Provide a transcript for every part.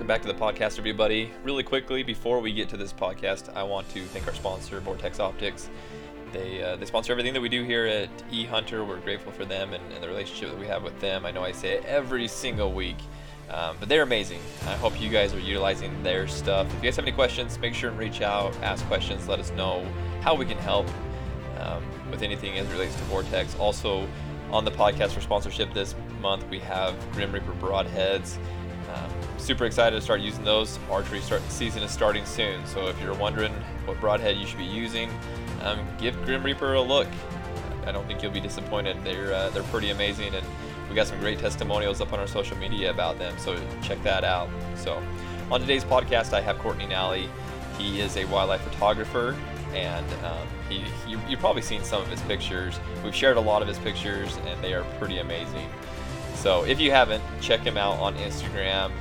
welcome back to the podcast, everybody. Really quickly, before we get to this podcast, I want to thank our sponsor, Vortex Optics. They, uh, they sponsor everything that we do here at eHunter. We're grateful for them and, and, the relationship that we have with them. I know I say it every single week, um, but they're amazing. I hope you guys are utilizing their stuff. If you guys have any questions, make sure and reach out, ask questions, let us know how we can help um, with anything as it relates to Vortex. Also, on the podcast for sponsorship this month, we have Grim Reaper Broadheads. Super excited to start using those. Archery start, season is starting soon, so if you're wondering what broadhead you should be using, um, give Grim Reaper a look. I don't think you'll be disappointed. They're uh, they're pretty amazing, and we got some great testimonials up on our social media about them. So check that out. So on today's podcast, I have Courtney Nally. He is a wildlife photographer, and um, he, he you've probably seen some of his pictures. We've shared a lot of his pictures, and they are pretty amazing. So if you haven't, check him out on Instagram.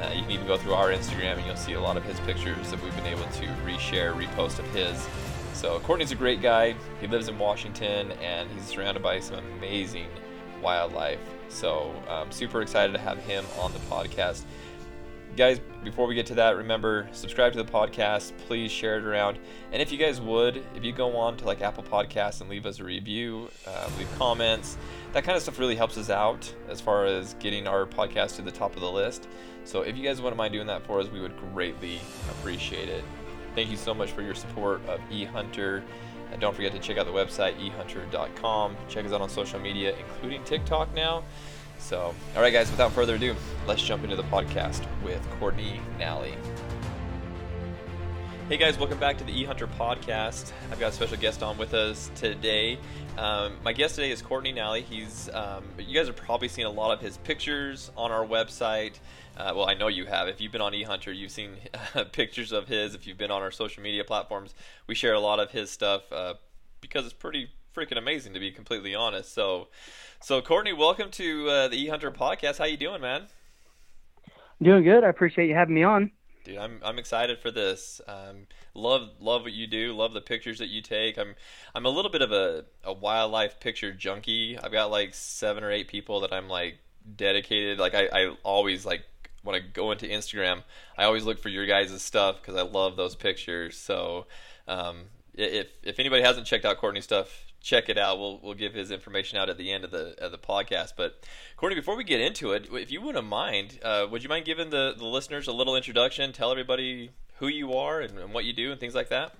Uh, you can even go through our Instagram and you'll see a lot of his pictures that we've been able to reshare, repost of his. So Courtney's a great guy. He lives in Washington and he's surrounded by some amazing wildlife. So I'm super excited to have him on the podcast. Guys, before we get to that, remember subscribe to the podcast. Please share it around. And if you guys would, if you go on to like Apple Podcasts and leave us a review, uh, leave comments, that kind of stuff really helps us out as far as getting our podcast to the top of the list. So if you guys wouldn't mind doing that for us, we would greatly appreciate it. Thank you so much for your support of eHunter. And don't forget to check out the website ehunter.com. Check us out on social media, including TikTok now. So, all right, guys, without further ado, let's jump into the podcast with Courtney Nally. Hey guys, welcome back to the eHunter podcast. I've got a special guest on with us today. Um, my guest today is Courtney Nally. He's, um, you guys have probably seen a lot of his pictures on our website. Uh, well, I know you have. If you've been on eHunter, you've seen uh, pictures of his. If you've been on our social media platforms, we share a lot of his stuff uh, because it's pretty freaking amazing to be completely honest. So, so Courtney, welcome to uh, the eHunter podcast. How you doing, man? Doing good. I appreciate you having me on. Dude, I'm I'm excited for this. Um, love love what you do. Love the pictures that you take. I'm I'm a little bit of a, a wildlife picture junkie. I've got like seven or eight people that I'm like dedicated. Like I, I always like when I go into Instagram, I always look for your guys' stuff because I love those pictures. So um, if if anybody hasn't checked out Courtney's stuff, check it out. We'll we'll give his information out at the end of the of the podcast. But Courtney, before we get into it, if you wouldn't mind, uh, would you mind giving the the listeners a little introduction? Tell everybody who you are and, and what you do and things like that.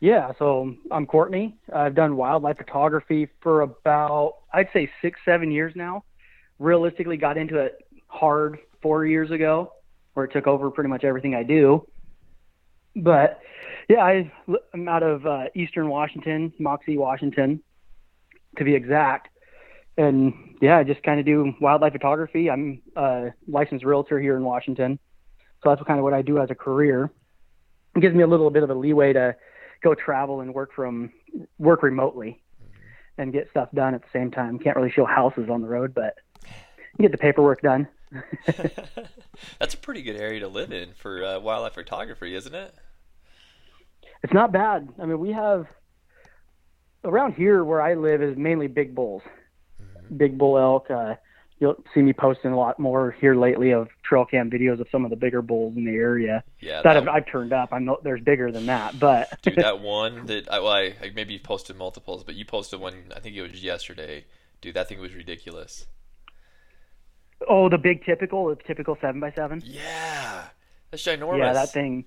Yeah, so I'm Courtney. I've done wildlife photography for about I'd say six seven years now. Realistically, got into it hard four years ago, where it took over pretty much everything I do. But yeah, I, am out of uh, Eastern Washington, Moxee, Washington, to be exact. And yeah, I just kind of do wildlife photography. I'm a licensed realtor here in Washington, so that's kind of what I do as a career. It gives me a little bit of a leeway to go travel and work from work remotely and get stuff done at the same time. Can't really show houses on the road, but get the paperwork done. That's a pretty good area to live in for uh, wildlife photography, isn't it? It's not bad. I mean, we have around here where I live is mainly big bulls, mm-hmm. big bull elk. Uh, you'll see me posting a lot more here lately of trail cam videos of some of the bigger bulls in the area. Yeah, that, that I've, I've, turned up. I know there's bigger than that, but dude, that one that I, well, I, I maybe posted multiples, but you posted one. I think it was yesterday. Dude, that thing was ridiculous. Oh, the big typical, the typical seven by seven. Yeah, that's ginormous. Yeah, that thing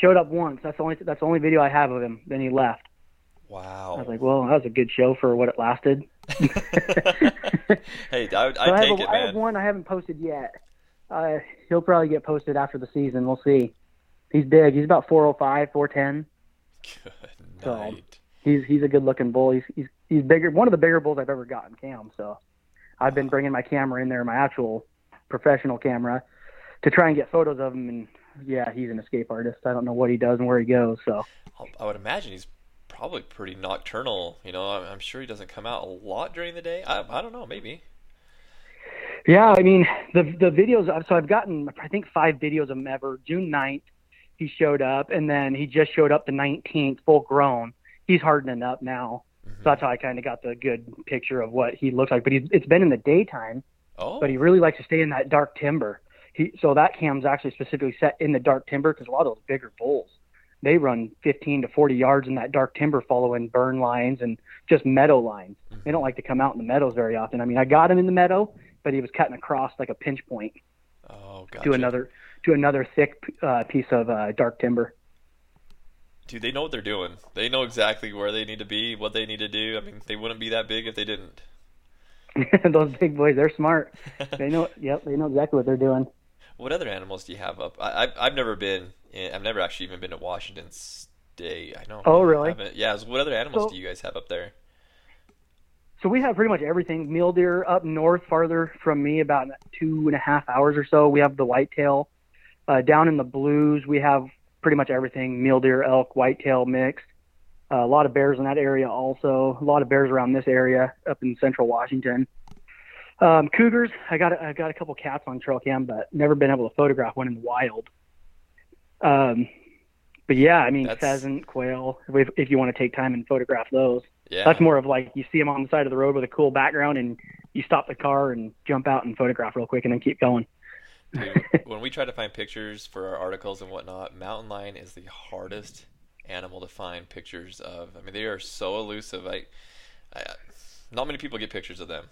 showed up once. That's the only that's the only video I have of him. Then he left. Wow. I was like, well, that was a good show for what it lasted. hey, I, I, I take have it, man. I have one I haven't posted yet. Uh, he'll probably get posted after the season. We'll see. He's big. He's about 405, 410. Good night. So he's he's a good looking bull. He's he's he's bigger. One of the bigger bulls I've ever gotten cam. So I've been bringing my camera in there, my actual professional camera, to try and get photos of him. And yeah, he's an escape artist. I don't know what he does and where he goes. So I would imagine he's probably pretty nocturnal. You know, I'm sure he doesn't come out a lot during the day. I I don't know, maybe. Yeah, I mean the the videos. So I've gotten I think five videos of him ever. June 9th, he showed up, and then he just showed up the 19th, full grown. He's hardening up now. Mm-hmm. So that's how I kind of got the good picture of what he looks like. But he's, it's been in the daytime. Oh. But he really likes to stay in that dark timber. he, so that cam's actually specifically set in the dark timber because a lot of those bigger bulls, they run 15 to 40 yards in that dark timber following burn lines and just meadow lines. Mm-hmm. They don't like to come out in the meadows very often. I mean, I got him in the meadow, but he was cutting across like a pinch point Oh, gotcha. to another to another thick uh, piece of uh, dark timber. Dude, they know what they're doing. They know exactly where they need to be, what they need to do. I mean, they wouldn't be that big if they didn't. Those big boys, they're smart. They know. Yep, they know exactly what they're doing. What other animals do you have up? I, I've I've never been. In, I've never actually even been to Washington State. I know. Oh, really? Yeah. so What other animals So- do you guys have up there? So we have pretty much everything. Mule deer up north, farther from me, about two and a half hours or so. We have the whitetail. Uh, down in the blues, we have pretty much everything: mule deer, elk, whitetail mixed. Uh, a lot of bears in that area also. A lot of bears around this area up in central Washington. Um, cougars. I got a- I got a couple cats on trail cam, but never been able to photograph one in the wild. Um, but yeah, I mean That's- pheasant, quail. If, if you want to take time and photograph those. Yeah. That's more of like you see them on the side of the road with a cool background, and you stop the car and jump out and photograph real quick, and then keep going. Dude, when we try to find pictures for our articles and whatnot, mountain lion is the hardest animal to find pictures of. I mean, they are so elusive. I, I not many people get pictures of them.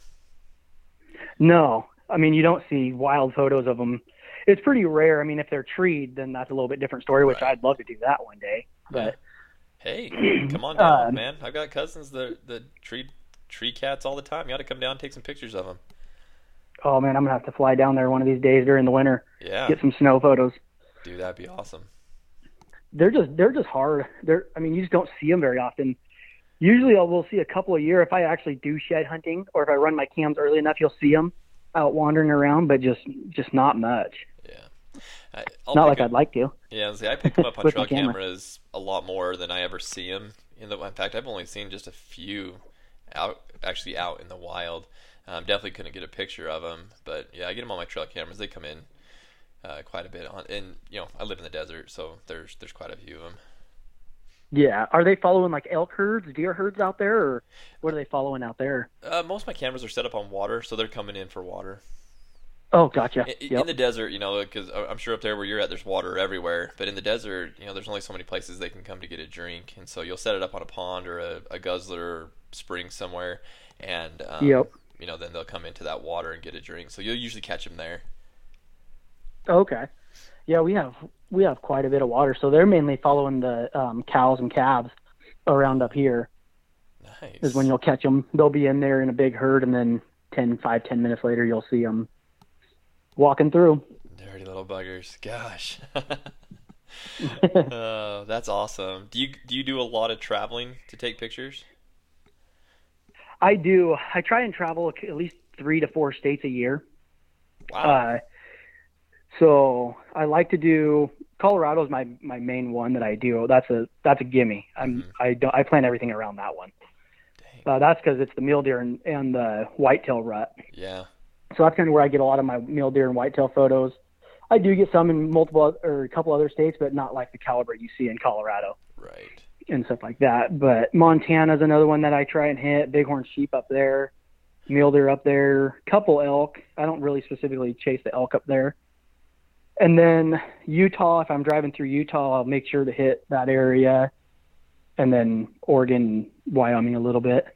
No, I mean you don't see wild photos of them. It's pretty rare. I mean, if they're treed, then that's a little bit different story. Which Right. I'd love to do that one day. But Hey, come on down, Um, man. I've got cousins that that tree tree cats all the time. You got to come down and take some pictures of them. Oh man, I'm gonna have to fly down there one of these days during the winter, Yeah, get some snow photos. dude, that'd be awesome. They're just they're just hard. They're I mean you just don't see them very often. Usually I will see a couple a year if I actually do shed hunting or if I run my cams early enough. You'll see them out wandering around, but just just not much. Yeah, I, I'll not like I'd like to. Yeah, see, I pick them up on trail camera. cameras a lot more than I ever see them. In the in fact, I've only seen just a few out actually out in the wild. Um, definitely couldn't get a picture of them, but yeah, I get them on my trail cameras. They come in uh, quite a bit on, and you know, I live in the desert, so there's there's quite a few of them. Yeah. Are they following like elk herds, deer herds out there, or what are they following out there? Uh, most of my cameras are set up on water, so they're coming in for water. Oh, gotcha. In, Yep. the desert, you know, because I'm sure up there where you're at, there's water everywhere. But in the desert, you know, there's only so many places they can come to get a drink, and so you'll set it up on a pond or a, a guzzler or spring somewhere, and um, Yep. You know, then they'll come into that water and get a drink. So you'll usually catch them there. Okay. Yeah, we have we have quite a bit of water, so they're mainly following the um, cows and calves around up here. Nice. Is when you'll catch them. They'll be in there in a big herd, and then 10, 5, 10 minutes later, you'll see them walking through. Dirty little buggers. Gosh. uh, that's awesome. Do you do you do a lot of traveling to take pictures? I do. I try and travel at least three to four states a year. Wow. Uh, so I like to do Colorado is my my main one that I do. That's a that's a gimme. I'm Mhm. I don't I plan everything around that one. Uh, that's because it's the mule deer and, and the whitetail rut. Yeah. So that's kind of where I get a lot of my mule deer and whitetail photos. I do get some in multiple or a couple other states, but not like the caliber you see in Colorado Right. And stuff like that. But Montana's another one that I try and hit. Bighorn sheep up there, mule deer up there, couple elk. I don't really specifically chase the elk up there. And then Utah, if I'm driving through Utah, I'll make sure to hit that area. And then Oregon, Wyoming a little bit.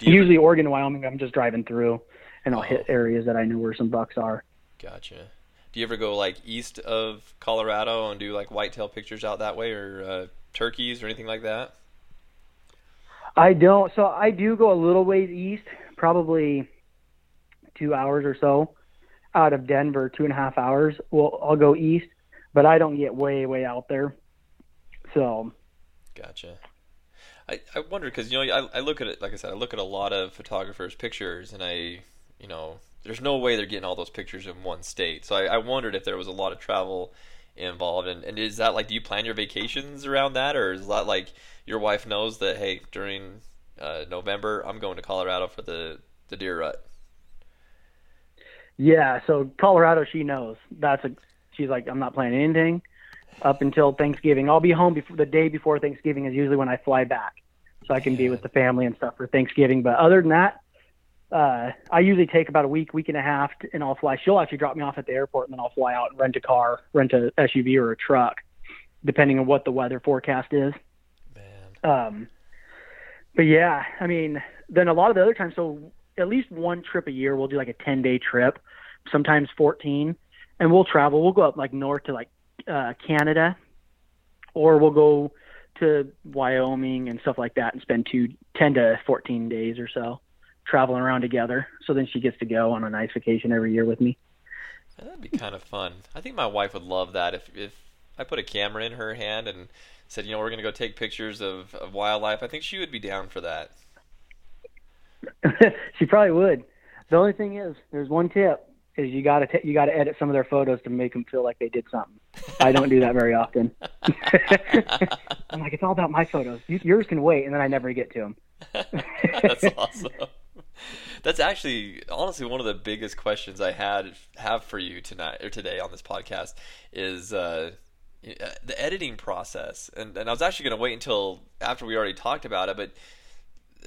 You Usually Oregon and Wyoming, I'm just driving through and I'll Oh. hit areas that I know where some bucks are. Gotcha. Do you ever go like east of Colorado and do like whitetail pictures out that way, or uh, turkeys or anything like that? I don't. So I do go a little ways east, probably two hours or so out of Denver, two and a half hours. Well, I'll go east, but I don't get way, way out there. So Gotcha. I, I wonder because you know I, I look at it like I said I look at a lot of photographers' pictures and I you know there's no way they're getting all those pictures in one state so I, I wondered if there was a lot of travel involved and, and is that like do you plan your vacations around that or is that like your wife knows that hey during uh, November I'm going to Colorado for the the deer rut yeah, so Colorado, she knows. That's a. She's like, I'm not planning anything up until Thanksgiving. I'll be home before the day before Thanksgiving is usually when I fly back, so I can be with the family and stuff for Thanksgiving. But other than that, uh, I usually take about a week, week and a half, to, and I'll fly. She'll actually drop me off at the airport, and then I'll fly out and rent a car, rent a SUV or a truck, depending on what the weather forecast is. Man. Um, but yeah, I mean, then a lot of the other times, so at least one trip a year, we'll do like a 10 day trip, sometimes 14, and we'll travel. We'll go up like north to like uh, Canada, or we'll go to Wyoming and stuff like that and spend two, 10 to 14 days or so traveling around together. So then she gets to go on a nice vacation every year with me. That'd be kind of fun. I think my wife would love that if if I put a camera in her hand and said, you know, we're gonna go take pictures of, of wildlife. I think she would be down for that. she probably would. The only thing is, there's one tip: is you gotta t- you gotta edit some of their photos to make them feel like they did something. I don't do that very often. I'm like, it's all about my photos. Yours can wait, and then I never get to them. That's awesome. That's actually honestly one of the biggest questions I had have for you tonight or today on this podcast is uh, the editing process. And and I was actually going to wait until after we already talked about it, but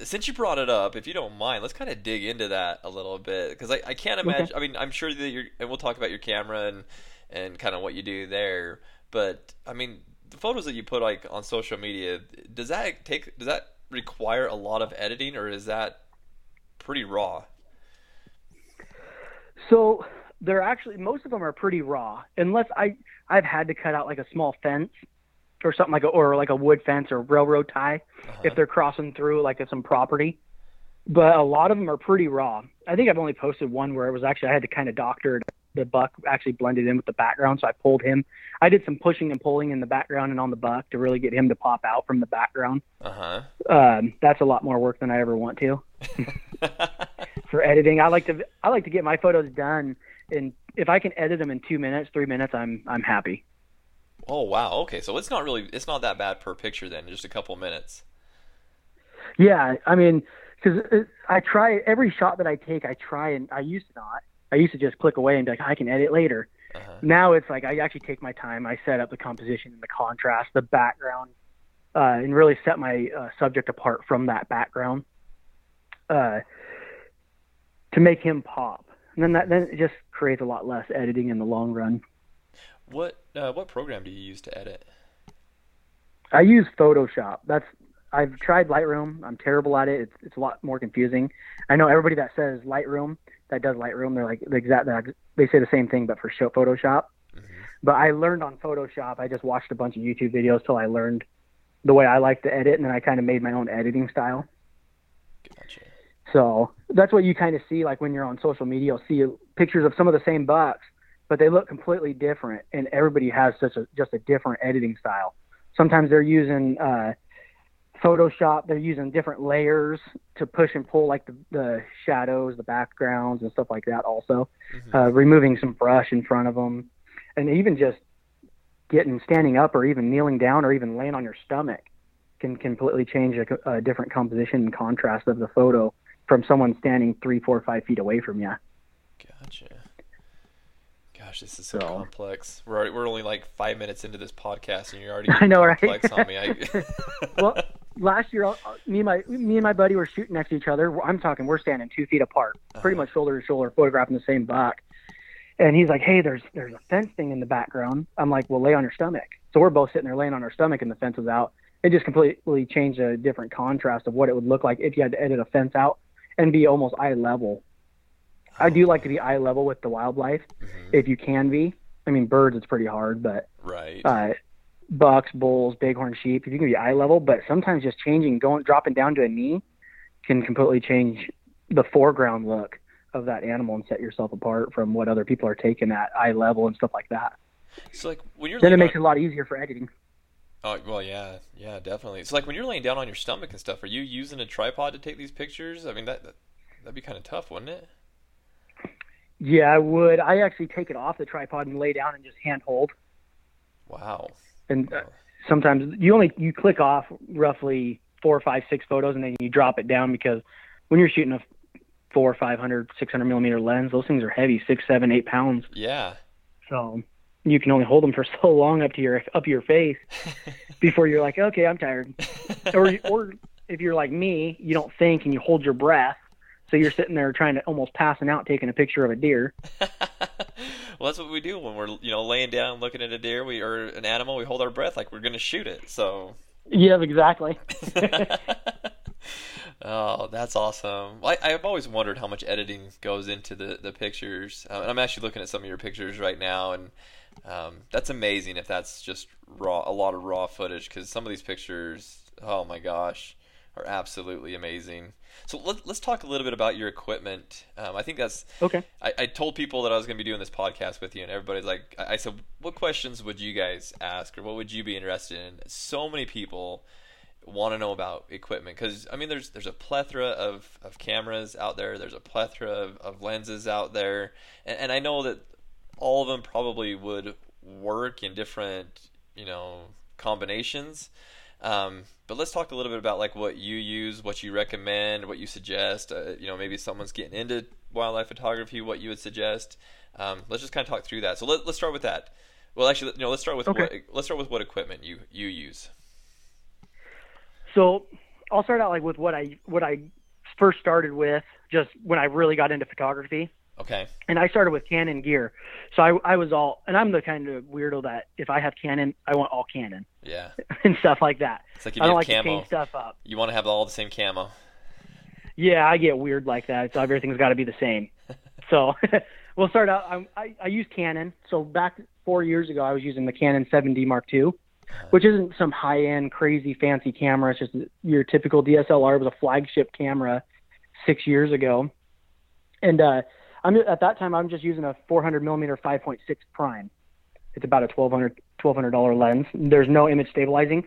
since you brought it up, if you don't mind, let's kind of dig into that a little bit because I, I can't imagine. Okay. I mean, I'm sure that you're, and we'll talk about your camera and and kind of what you do there. But I mean, the photos that you put like on social media, does that take? Does that require a lot of editing, or is that pretty raw? So they're actually most of them are pretty raw, unless I I've had to cut out like a small fence or something like a or like a wood fence or railroad tie uh-huh. if they're crossing through like some property. But a lot of them are pretty raw. I think I've only posted one where it was actually I had to kind of doctor the buck actually blended in with the background, so I pulled him. I did some pushing and pulling in the background and on the buck to really get him to pop out from the background. Uh huh. Um, that's a lot more work than I ever want to. For editing, I like to I like to get my photos done, and if I can edit them in two minutes, three minutes, I'm I'm happy. Oh wow. Okay, so it's not really it's not that bad per picture then, just a couple minutes. Yeah, I mean, because I try every shot that I take, I try and I used to not. I used to just click away and be like, I can edit later. Uh-huh. Now it's like I actually take my time. I set up the composition and the contrast, the background, uh, and really set my uh, subject apart from that background uh, to make him pop. And then that then it just creates a lot less editing in the long run. What uh, what program do you use to edit? I use Photoshop. That's I've tried Lightroom. I'm terrible at it. It's it's a lot more confusing. I know everybody that says Lightroom that does Lightroom, they're like the exact they say the same thing but for show Photoshop. Mm-hmm. But I learned on Photoshop. I just watched a bunch of YouTube videos till I learned the way I like to edit, and then I kind of made my own editing style. Gotcha. So that's what you kind of see, like when you're on social media, you'll see pictures of some of the same bucks, but they look completely different, and everybody has such a just a different editing style. Sometimes they're using uh, Photoshop, they're using different layers to push and pull, like the, the shadows, the backgrounds, and stuff like that. Also, mm-hmm. uh, removing some brush in front of them, and even just getting standing up, or even kneeling down, or even laying on your stomach can completely change a, a different composition and contrast of the photo from someone standing three, four, five feet away from you. Gotcha. Gosh, this is so, so complex. We're already, we're only like five minutes into this podcast, and you're already I know, complex right? on me. I... well, last year, me and my me and my buddy were shooting next to each other. I'm talking, we're standing two feet apart, pretty uh-huh. much shoulder to shoulder, photographing the same buck. And he's like, "Hey, there's there's a fence thing in the background." I'm like, "Well, lay on your stomach." So we're both sitting there laying on our stomach, and the fence is out. It just completely changed a different contrast of what it would look like if you had to edit a fence out and be almost eye level. I do like to be eye level with the wildlife, mm-hmm. if you can be. I mean, birds it's pretty hard, but right. Uh, bucks, bulls, bighorn sheep, if you can be eye level, but sometimes just changing, going dropping down to a knee, can completely change the foreground look of that animal and set yourself apart from what other people are taking at eye level and stuff like that. So like when you're then it makes on... it a lot easier for editing. Oh well, yeah, yeah, definitely. It's like when you're laying down on your stomach and stuff. Are you using a tripod to take these pictures? I mean, that, that that'd be kind of tough, wouldn't it? Yeah, I would. I actually take it off the tripod and lay down and just hand hold. Wow. And uh, sometimes you only you click off roughly four, five, six photos, and then you drop it down because when you're shooting a four, five hundred, six hundred millimeter lens, those things are heavy, six, seven, eight pounds. Yeah. So you can only hold them for so long up to your up your face before you're like, okay, I'm tired. or or if you're like me, you don't think and you hold your breath. So you're sitting there trying to almost passing out taking a picture of a deer. Well, that's what we do when we're you know laying down looking at a deer, we or an animal, we hold our breath like we're going to shoot it. So. Yeah, exactly. oh, that's awesome. I, I've always wondered how much editing goes into the the pictures. Uh, I'm actually looking at some of your pictures right now, and um, that's amazing. If that's just raw, a lot of raw footage, because some of these pictures, oh my gosh, are absolutely amazing. So let, us talk a little bit about your equipment. Um, I think that's okay. I, I, told people that I was going to be doing this podcast with you, and everybody's like, I, I said, what questions would you guys ask, or what would you be interested in? So many people want to know about equipment because I mean, there's there's a plethora of, of cameras out there. There's a plethora of, of lenses out there, and, and I know that all of them probably would work in different you know combinations. Um, but let's talk a little bit about like what you use, what you recommend, what you suggest. Uh, you know, maybe someone's getting into wildlife photography, what you would suggest. Um, let's just kind of talk through that. So let, us start with that. Well, actually, you know, let's start with okay. what, let's start with what equipment you you use. So I'll start out like with what I what I first started with, just when I really got into photography. Okay. And I started with Canon gear, so I I was all, and I'm the kind of weirdo that if I have Canon, I want all Canon. Yeah. and stuff like that. It's like if I don't like camo, to change stuff up. You want to have all the same camo. Yeah, I get weird like that. So everything's got to be the same. so we'll start out. I, I I use Canon. So back four years ago, I was using the Canon 7D Mark II, uh-huh. which isn't some high end, crazy, fancy camera. It's just your typical DSLR. It was a flagship camera six years ago, and uh, I'm at that time I'm just using a 400 millimeter 5.6 prime. It's about a 1200 1200 dollar lens. There's no image stabilizing,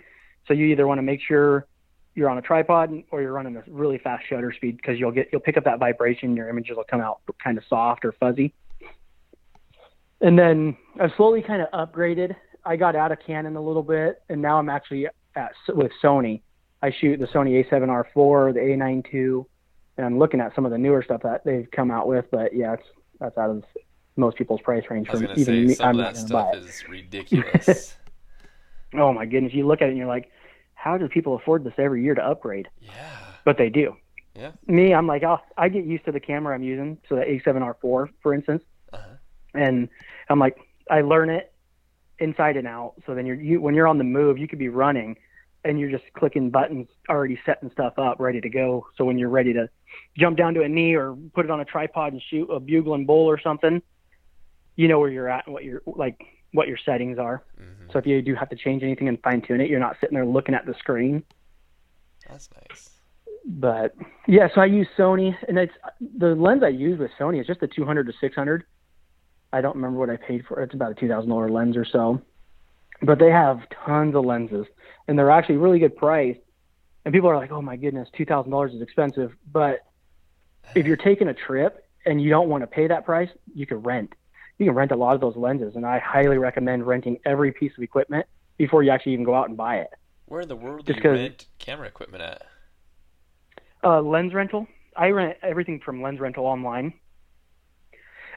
so you either want to make sure you're on a tripod or you're running a really fast shutter speed because you'll get you'll pick up that vibration. Your images will come out kind of soft or fuzzy. And then I've slowly kind of upgraded. I got out of Canon a little bit, and now I'm actually at with Sony. I shoot the Sony A7R4, the A9 II, I'm looking at some of the newer stuff that they've come out with. But yeah, it's that's out of most people's price range. I was going to say me, some I'm of that stuff is ridiculous. oh my goodness! You look at it and you're like, how do people afford this every year to upgrade? Yeah. But they do. Yeah. Me, I'm like, oh, I get used to the camera I'm using, so the A7R4, for instance, uh-huh. and I'm like, I learn it inside and out. So then you're you when you're on the move, you could be running, and you're just clicking buttons, already setting stuff up, ready to go. So when you're ready to jump down to a knee or put it on a tripod and shoot a bugling and bull or something, you know where you're at and what your like what your settings are. Mm-hmm. So if you do have to change anything and fine tune it, you're not sitting there looking at the screen. That's nice. But yeah, so I use Sony, and it's the lens I use with Sony is just the 200 to 600. I don't remember what I paid for it. It's about a two thousand dollar lens or so, but they have tons of lenses, and they're actually really good price. And people are like, "Oh my goodness, two thousand dollars is expensive," but if you're taking a trip and you don't want to pay that price, you can rent. You can rent a lot of those lenses, and I highly recommend renting every piece of equipment before you actually even go out and buy it. Where in the world do Just you rent camera equipment at? Uh, lens rental. I rent everything from lens rental online,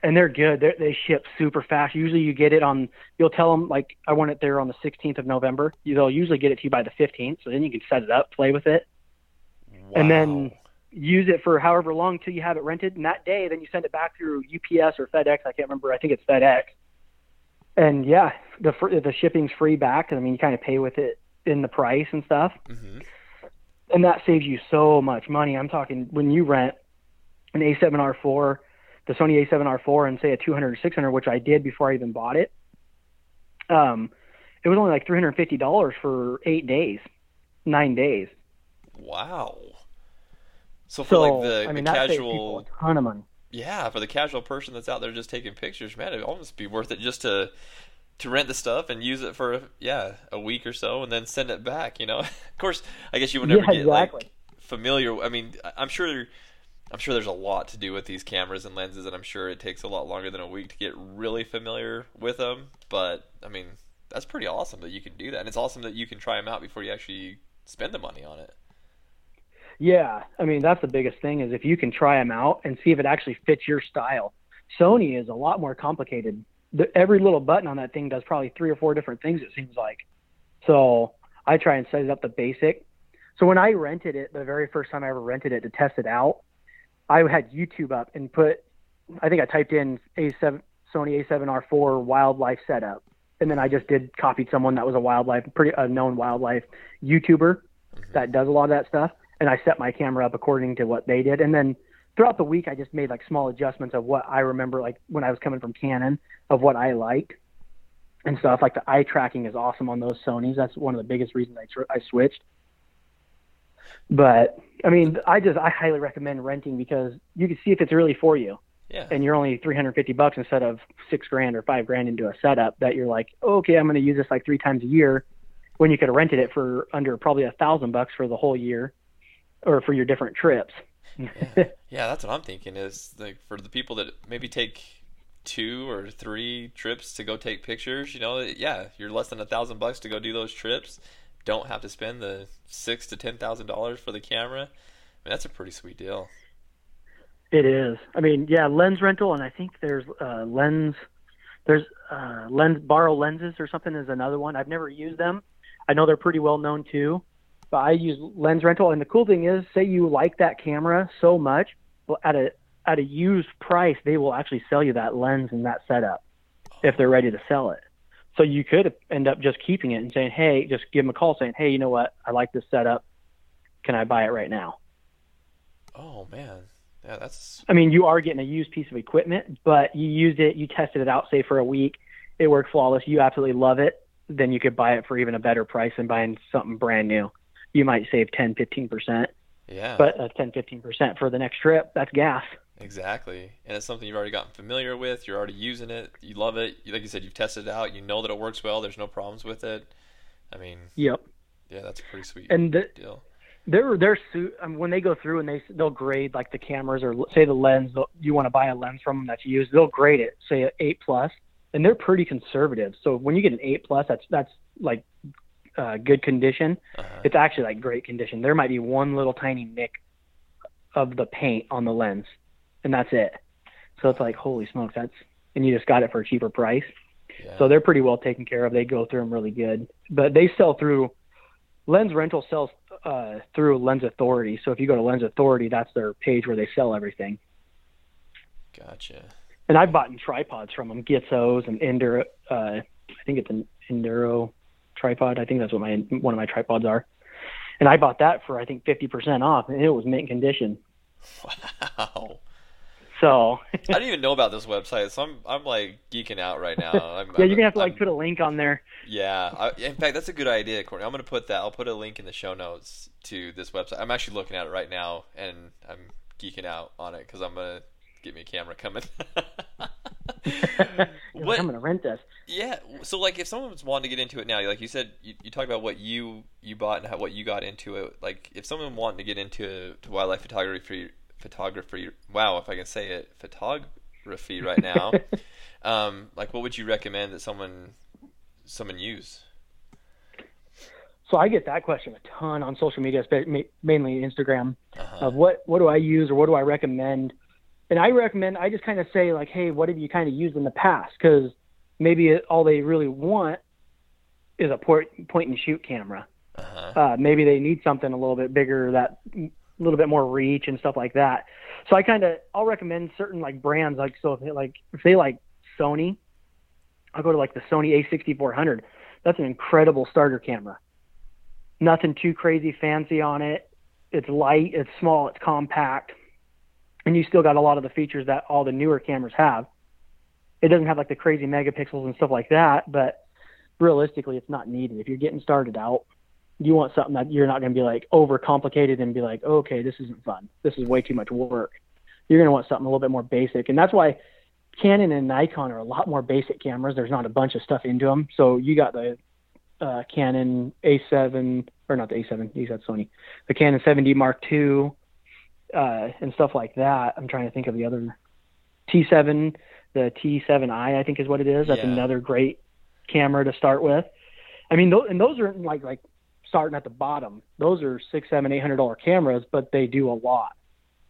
and they're good. They're, they ship super fast. Usually, you get it on. You'll tell them like I want it there on the 16th of November. They'll usually get it to you by the 15th, so then you can set it up, play with it, wow. and then use it for however long until you have it rented. And that day, then you send it back through UPS or FedEx. I can't remember. I think it's FedEx. And yeah, the the shipping's free back. I mean, you kind of pay with it in the price and stuff. Mm-hmm. And that saves you so much money. I'm talking when you rent an A7R4, the Sony A7R4, and say a 200 or 600, which I did before I even bought it. Um, it was only like $350 for eight days, nine days. Wow. So for so, like the, I mean, the casual, a ton of money. Yeah, for the casual person that's out there just taking pictures, man, it'd almost be worth it just to to rent the stuff and use it for yeah a week or so and then send it back. You know, of course, I guess you would never yeah, get exactly. like familiar. I mean, I'm sure. I'm sure there's a lot to do with these cameras and lenses, and I'm sure it takes a lot longer than a week to get really familiar with them. But I mean, that's pretty awesome that you can do that, and it's awesome that you can try them out before you actually spend the money on it. Yeah, I mean that's the biggest thing is if you can try them out and see if it actually fits your style. Sony is a lot more complicated. The, every little button on that thing does probably three or four different things. It seems like. So I try and set it up the basic. So when I rented it, the very first time I ever rented it to test it out, I had YouTube up and put, I think I typed in A7 Sony A7R4 wildlife setup, and then I just did copied someone that was a wildlife, pretty a known wildlife YouTuber mm-hmm. that does a lot of that stuff, and I set my camera up according to what they did, and then throughout the week I just made like small adjustments of what I remember, like when I was coming from Canon, of what I liked and stuff. Like the eye tracking is awesome on those Sony's. That's one of the biggest reasons I tr- I switched. But I mean, I just I highly recommend renting because you can see if it's really for you Yeah. and you're only 350 bucks instead of six grand or five grand into a setup that you're like, okay, I'm going to use this like three times a year, when you could have rented it for under probably a thousand bucks for the whole year, or for your different trips. Yeah, that's what I'm thinking is like for the people that maybe take two or three trips to go take pictures, you know, yeah, you're less than a thousand bucks to go do those trips. Don't have to spend the six to ten thousand dollars for the camera. I mean, that's a pretty sweet deal. It is. I mean, yeah, lens rental, and I think there's uh, lens. There's uh, lens borrow lenses or something is another one. I've never used them. I know they're pretty well known too, but I use lens rental. And the cool thing is, say you like that camera so much, well, at a at a used price, they will actually sell you that lens and that setup if they're ready to sell it. So you could end up just keeping it and saying, hey, just give them a call saying, hey, you know what, I like this setup. Can I buy it right now? Oh man, yeah, that's I mean, you are getting a used piece of equipment, but you used it, you tested it out, say for a week, it worked flawless. You absolutely love it. Then you could buy it for even a better price than buying something brand new. You might save 10, 15%, yeah, but uh, 10, 15% for the next trip, that's gas. Exactly. And it's something you've already gotten familiar with. You're already using it. You love it. Like you said, you've tested it out. You know that it works well. There's no problems with it. I mean, Yep. yeah, that's pretty sweet And the, deal. they're they're su- um, when they go through and they they'll grade like the cameras or say the lens you want to buy a lens from them that's used they'll grade it say an eight plus and they're pretty conservative so when you get an eight plus that's that's like uh, good condition Uh-huh. it's actually like great condition there might be one little tiny nick of the paint on the lens and that's it so it's like holy smokes that's and you just got it for a cheaper price Yeah. so they're pretty well taken care of. They go through them really good. But they sell through Lens Rental sells uh, through Lens Authority. So if you go to Lens Authority, that's their page where they sell everything. gotcha. And I've bought tripods from them, Gitzos and Induro. Uh, I think it's an Induro tripod. I think that's what my one of my tripods are. And I bought that for I think fifty percent off, and it was mint condition. Wow. So I didn't even know about this website, so I'm I'm like geeking out right now. I'm, yeah, I'm- you're gonna have to like I'm- put a link on there. Yeah, I, in fact, that's a good idea, Courtney. I'm gonna put that. I'll put a link in the show notes to this website. I'm actually looking at it right now, and I'm geeking out on it because I'm gonna get me a camera coming. Like? I'm gonna rent this. Yeah. So, like, if someone's wanting to get into it now, like you said, you, you talked about what you you bought and how, what you got into it. Like, if someone wanting to get into to wildlife photography, photography. Wow, if I can say it, photography right now. um, like, what would you recommend that someone someone use? So I get that question a ton on social media, mainly Instagram. Uh-huh. of what what do I use or what do I recommend. And I recommend I just kind of say like, hey, what have you kind of used in the past? Because maybe it, all they really want is a point point and shoot camera. Uh-huh. Uh, maybe they need something a little bit bigger, that a little bit more reach and stuff like that. So I kind of I'll recommend certain like brands like so if they like if they like Sony, I'll go to like the Sony A6400. That's an incredible starter camera. Nothing too crazy fancy on it. It's light, it's small, it's compact, and you still got a lot of the features that all the newer cameras have. It doesn't have like the crazy megapixels and stuff like that, but realistically, it's not needed. If you're getting started out, you want something that you're not going to be like overcomplicated and be like, okay, this isn't fun. This is way too much work. You're going to want something a little bit more basic, and that's why Canon and Nikon are a lot more basic cameras. There's not a bunch of stuff into them. So you got the uh, Canon A7 or not the A7, you said Sony, the Canon 7D Mark II, uh, and stuff like that. I'm trying to think of the other T7, the T7i, I think is what it is. That's Yeah. another great camera to start with. I mean, those, and those are like like starting at the bottom. Those are six, seven, eight hundred dollar cameras, but they do a lot.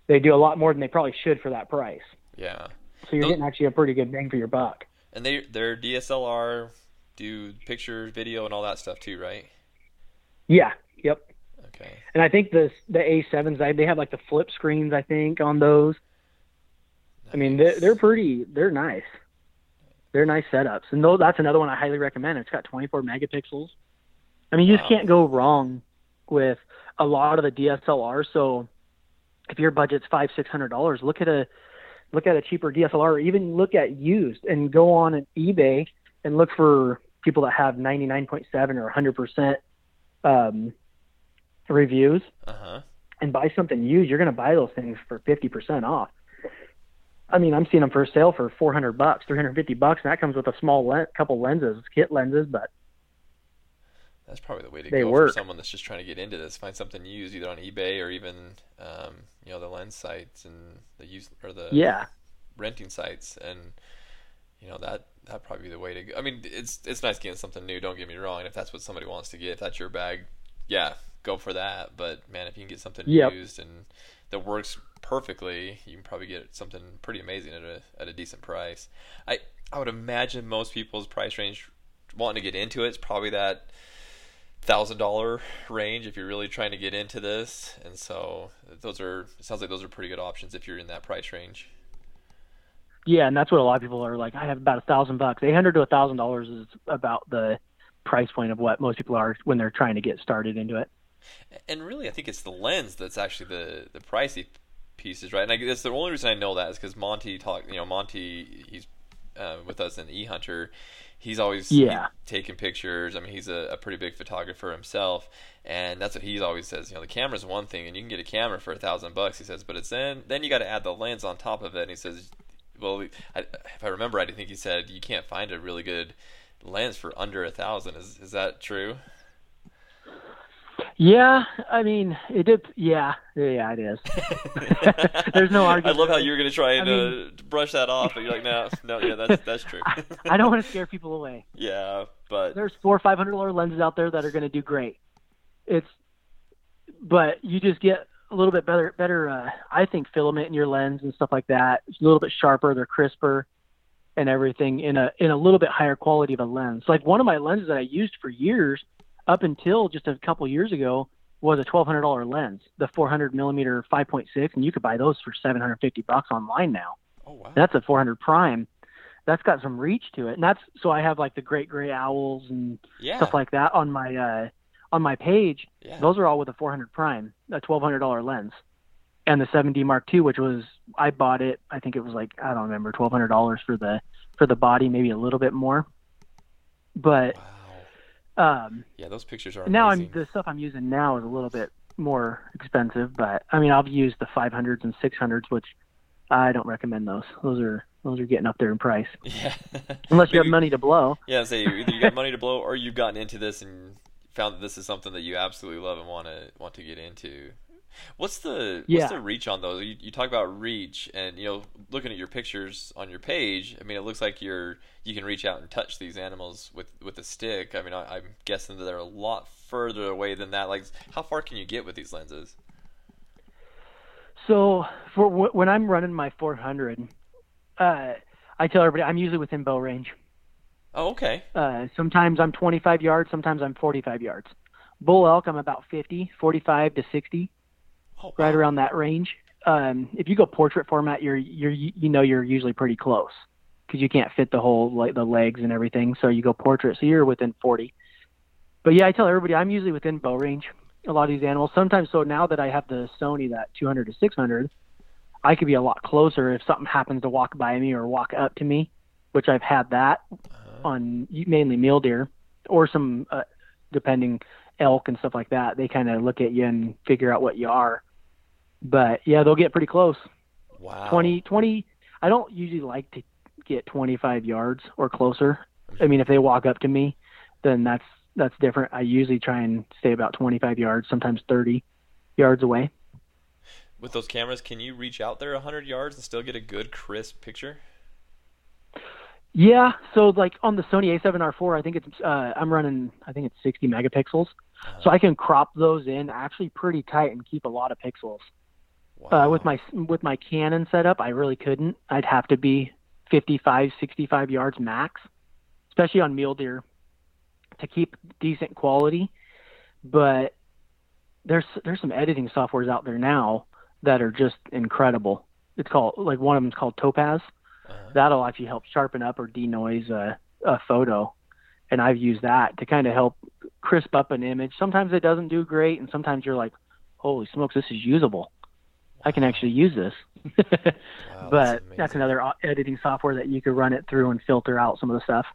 They do a lot more than they probably should for that price. Yeah. So you're Those- getting actually a pretty good bang for your buck. And they they're DSLR, do picture, video, and all that stuff too, right? Yeah. Yep. Okay. And I think the the A7s they they have like the flip screens I think on those. I mean they're, they're pretty they're nice. They're nice setups, and though that's another one I highly recommend. It's got 24 megapixels. I mean, you just can't go wrong with a lot of the DSLR. So, if your budget's five six hundred dollars, look at a look at a cheaper DSLR, or even look at used, and go on an eBay and look for people that have 99.7 or 100 percent um, reviews, Uh huh. and buy something used. You're going to buy those things for 50 percent off. I mean, I'm seeing them for sale for 400 bucks, 350 bucks, and that comes with a small le- couple lenses, kit lenses. But That's probably the way to They go work. for someone that's just trying to get into this. Find something used, either on eBay or even, um, you know, the lens sites and the use or the yeah, renting sites, and you know that that probably be the way to go. I mean, it's it's nice getting something new. Don't get me wrong. And if that's what somebody wants to get, if that's your bag, yeah, go for that. But man, if you can get something Yep. used and that works perfectly, you can probably get something pretty amazing at a at a decent price. I I would imagine most people's price range wanting to get into it is probably that thousand dollar range if you're really trying to get into this. And so those are it sounds like those are pretty good options if you're in that price range. yeah, and that's what a lot of people are like. I have about a thousand bucks, 800 to a thousand dollars is about the price point of what most people are when they're trying to get started into it. And really, I think it's the lens that's actually the the pricey pieces, right? And I, that's the only reason I know that is because Monty talked. You know, Monty, he's uh, with us in E Hunter. He's always Yeah. taking pictures. I mean, he's a, a pretty big photographer himself, and that's what he's always says. You know, the camera's one thing, and you can get a camera for a thousand bucks. He says, but it's then then you got to add the lens on top of it. And he says, well, I, if I remember right, I think he said you can't find a really good lens for under a thousand. Is is that true? Yeah, I mean, it did. Yeah, yeah, it is. There's no argument. I love how you're going to try and I uh, brush that off, but you're like, no, no, yeah, that's that's true. I, I don't want to scare people away. yeah, but There's four or five hundred dollar lenses out there that are going to do great. It's, but you just get a little bit better, better. Uh, I think filament in your lens and stuff like that. It's a little bit sharper. They're crisper, and everything in a in a little bit higher quality of a lens. Like one of my lenses that I used for years, up until just a couple years ago, was a twelve hundred dollar lens, the four hundred millimeter five point six, and you could buy those for seven hundred fifty bucks online now. oh wow, That's a 400 prime. That's got some reach to it, and that's so I have like the great gray owls and yeah, stuff like that on my uh, on my page. yeah, Those are all with a 400 prime, a $1,200 lens, and the 7D Mark II, which was I bought it. I think it was like I don't remember $1,200 for the for the body, maybe a little bit more. But wow, um, yeah, those pictures are now I'm the stuff I'm using now is a little bit more expensive, but I mean I've used the 500s and 600s, which I don't recommend those. Those are those are getting up there in price. yeah, Unless you have money to blow. Yeah, say either you got money to blow, or you've gotten into this and found that this is something that you absolutely love and want to want to get into. What's the Yeah. what's the reach on those? You, you talk about reach, and you know, looking at your pictures on your page, I mean, it looks like you're you can reach out and touch these animals with with a stick. I mean, I, I'm guessing that they're a lot further away than that. Like, how far can you get with these lenses? So for wh- when I'm running my 400, uh, I tell everybody I'm usually within bow range. Oh, okay. Uh, sometimes I'm 25 yards, sometimes I'm 45 yards. Bull elk, I'm about 50, 45 to 60, Oh, right around that range. Um, if you go portrait format, you're you're you know you're usually pretty close because you can't fit the whole like the legs and everything. So you go portrait, so you're within 40. But yeah, I tell everybody I'm usually within bow range. A lot of these animals. Sometimes, so now that I have the Sony that 200 to 600, I could be a lot closer if something happens to walk by me or walk up to me, which I've had that Uh-huh. on mainly mule deer or some uh, depending elk and stuff like that. They kind of look at you and figure out what you are. But yeah, they'll get pretty close. Wow. 20, 20. I don't usually like to get 25 yards or closer. I mean, if they walk up to me, then that's that's different. I usually try and stay about 25 yards, sometimes 30 yards away. With those cameras, can you reach out there 100 yards and still get a good crisp picture? Yeah, so like on the Sony A7R4, I think it's uh, I'm running I think it's 60 megapixels, so I can crop those in actually pretty tight and keep a lot of pixels. Uh, with my with my Canon setup, I really couldn't. I'd have to be 55, 65 yards max, especially on mule deer, to keep decent quality. But there's there's some editing softwares out there now that are just incredible. It's called like one of them's called Topaz. Uh-huh. That'll actually help sharpen up or denoise a, a photo, and I've used that to kind of help crisp up an image. Sometimes it doesn't do great, and sometimes you're like, "Holy smokes, this is usable! I can actually use this." Wow, but that's, amazing. another editing software that you could run it through and filter out some of the stuff.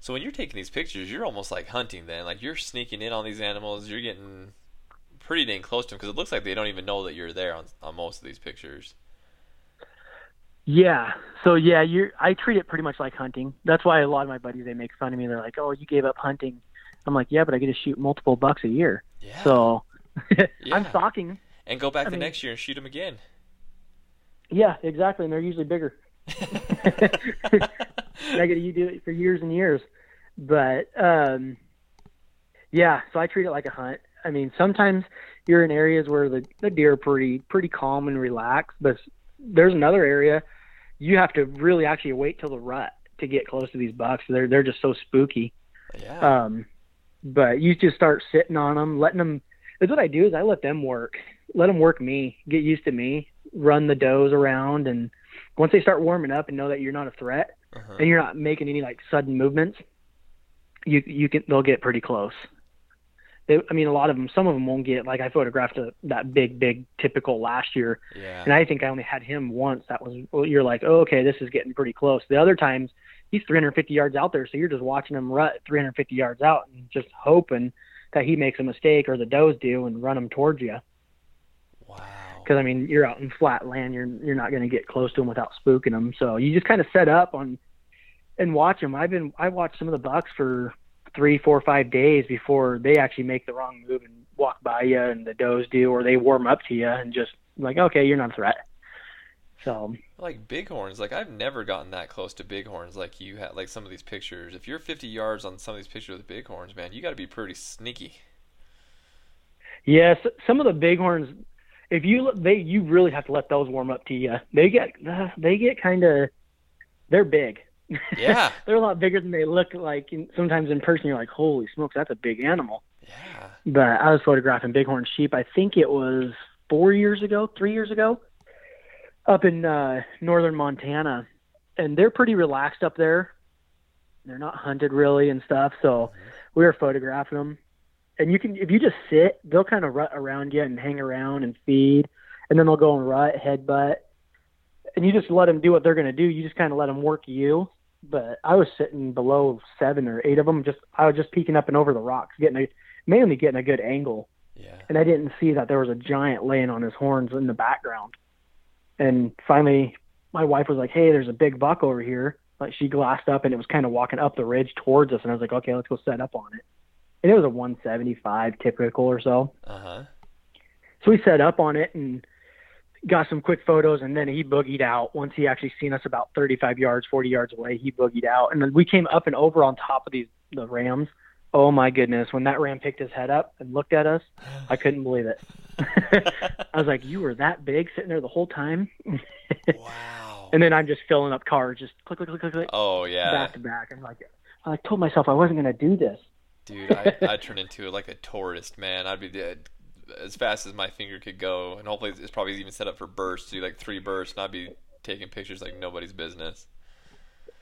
So when you're taking these pictures, you're almost like hunting. Then, like you're sneaking in on these animals. You're getting pretty dang close to them because it looks like they don't even know that you're there on on most of these pictures. Yeah. So yeah, you're. I treat it pretty much like hunting. That's why a lot of my buddies they make fun of me. They're like, "Oh, you gave up hunting." I'm like, "Yeah, but I get to shoot multiple bucks a year." Yeah. So I'm stalking. And go back I the mean- next year and shoot them again. Yeah, exactly, and they're usually bigger. Get you do it for years and years, but um, yeah. So I treat it like a hunt. I mean, sometimes you're in areas where the the deer are pretty pretty calm and relaxed, but there's another area you have to really actually wait till the rut to get close to these bucks. They're they're just so spooky. yeah. Um, but you just start sitting on them, letting them. That's what I do is I let them work, let them work me, get used to me, run the does around, and once they start warming up and know that you're not a threat uh-huh. and you're not making any like sudden movements, you you can they'll get pretty close. They, I mean, a lot of them, some of them won't get like I photographed a, that big, big typical last year, Yeah. and I think I only had him once. That was well, you're like, oh, okay, this is getting pretty close. The other times he's 350 yards out there, so you're just watching him rut 350 yards out and just hoping that he makes a mistake or the does do and run him towards you. Wow. Because I mean, you're out in flat land, you're you're not going to get close to them without spooking them. So you just kind of set up on and watch them. I've been I watched some of the bucks for three, four, five days before they actually make the wrong move and walk by you, and the does do, or they warm up to you and just like, okay, you're not a threat. So Like bighorns, like I've never gotten that close to bighorns like you had. Like some of these pictures, if you're 50 yards on some of these pictures with bighorns, man, you got to be pretty sneaky. yes, some of the bighorns, if you they you really have to let those warm up to you. They get uh, they get kind of they're big. Yeah. they're a lot bigger than they look like. And sometimes in person, you're like, holy smokes, that's a big animal. Yeah. But I was photographing bighorn sheep. I think it was four years ago, three years ago, up in uh, northern Montana, and they're pretty relaxed up there. They're not hunted really and stuff, so we were photographing them. And you can, if you just sit, they'll kind of rut around you and hang around and feed, and then they'll go and rut, headbutt, and you just let them do what they're going to do. You just kind of let them work you. But I was sitting below seven or eight of them. Just I was just peeking up and over the rocks, getting a mainly getting a good angle Yeah. and I didn't see that there was a giant laying on his horns in the background. And finally, my wife was like, "Hey, there's a big buck over here." Like she glassed up, and it was kind of walking up the ridge towards us, and I was like, "Okay, let's go set up on it." And it was a 175 typical or so. Uh huh. So we set up on it and got some quick photos, and then he boogied out. Once he actually seen us about 35 yards, 40 yards away, he boogied out, and then we came up and over on top of these the rams. Oh my goodness! When that ram picked his head up and looked at us, I couldn't believe it. I was like, "You were that big, sitting there the whole time?" Wow. and then I'm just filling up cars, just click, click, click, click, click, oh yeah. back to back. I'm like, I told myself I wasn't gonna do this. Dude, I I turn into like a tourist, man. I'd be dead as fast as my finger could go, and hopefully it's probably even set up for bursts, do like three bursts, and I'd be taking pictures like nobody's business.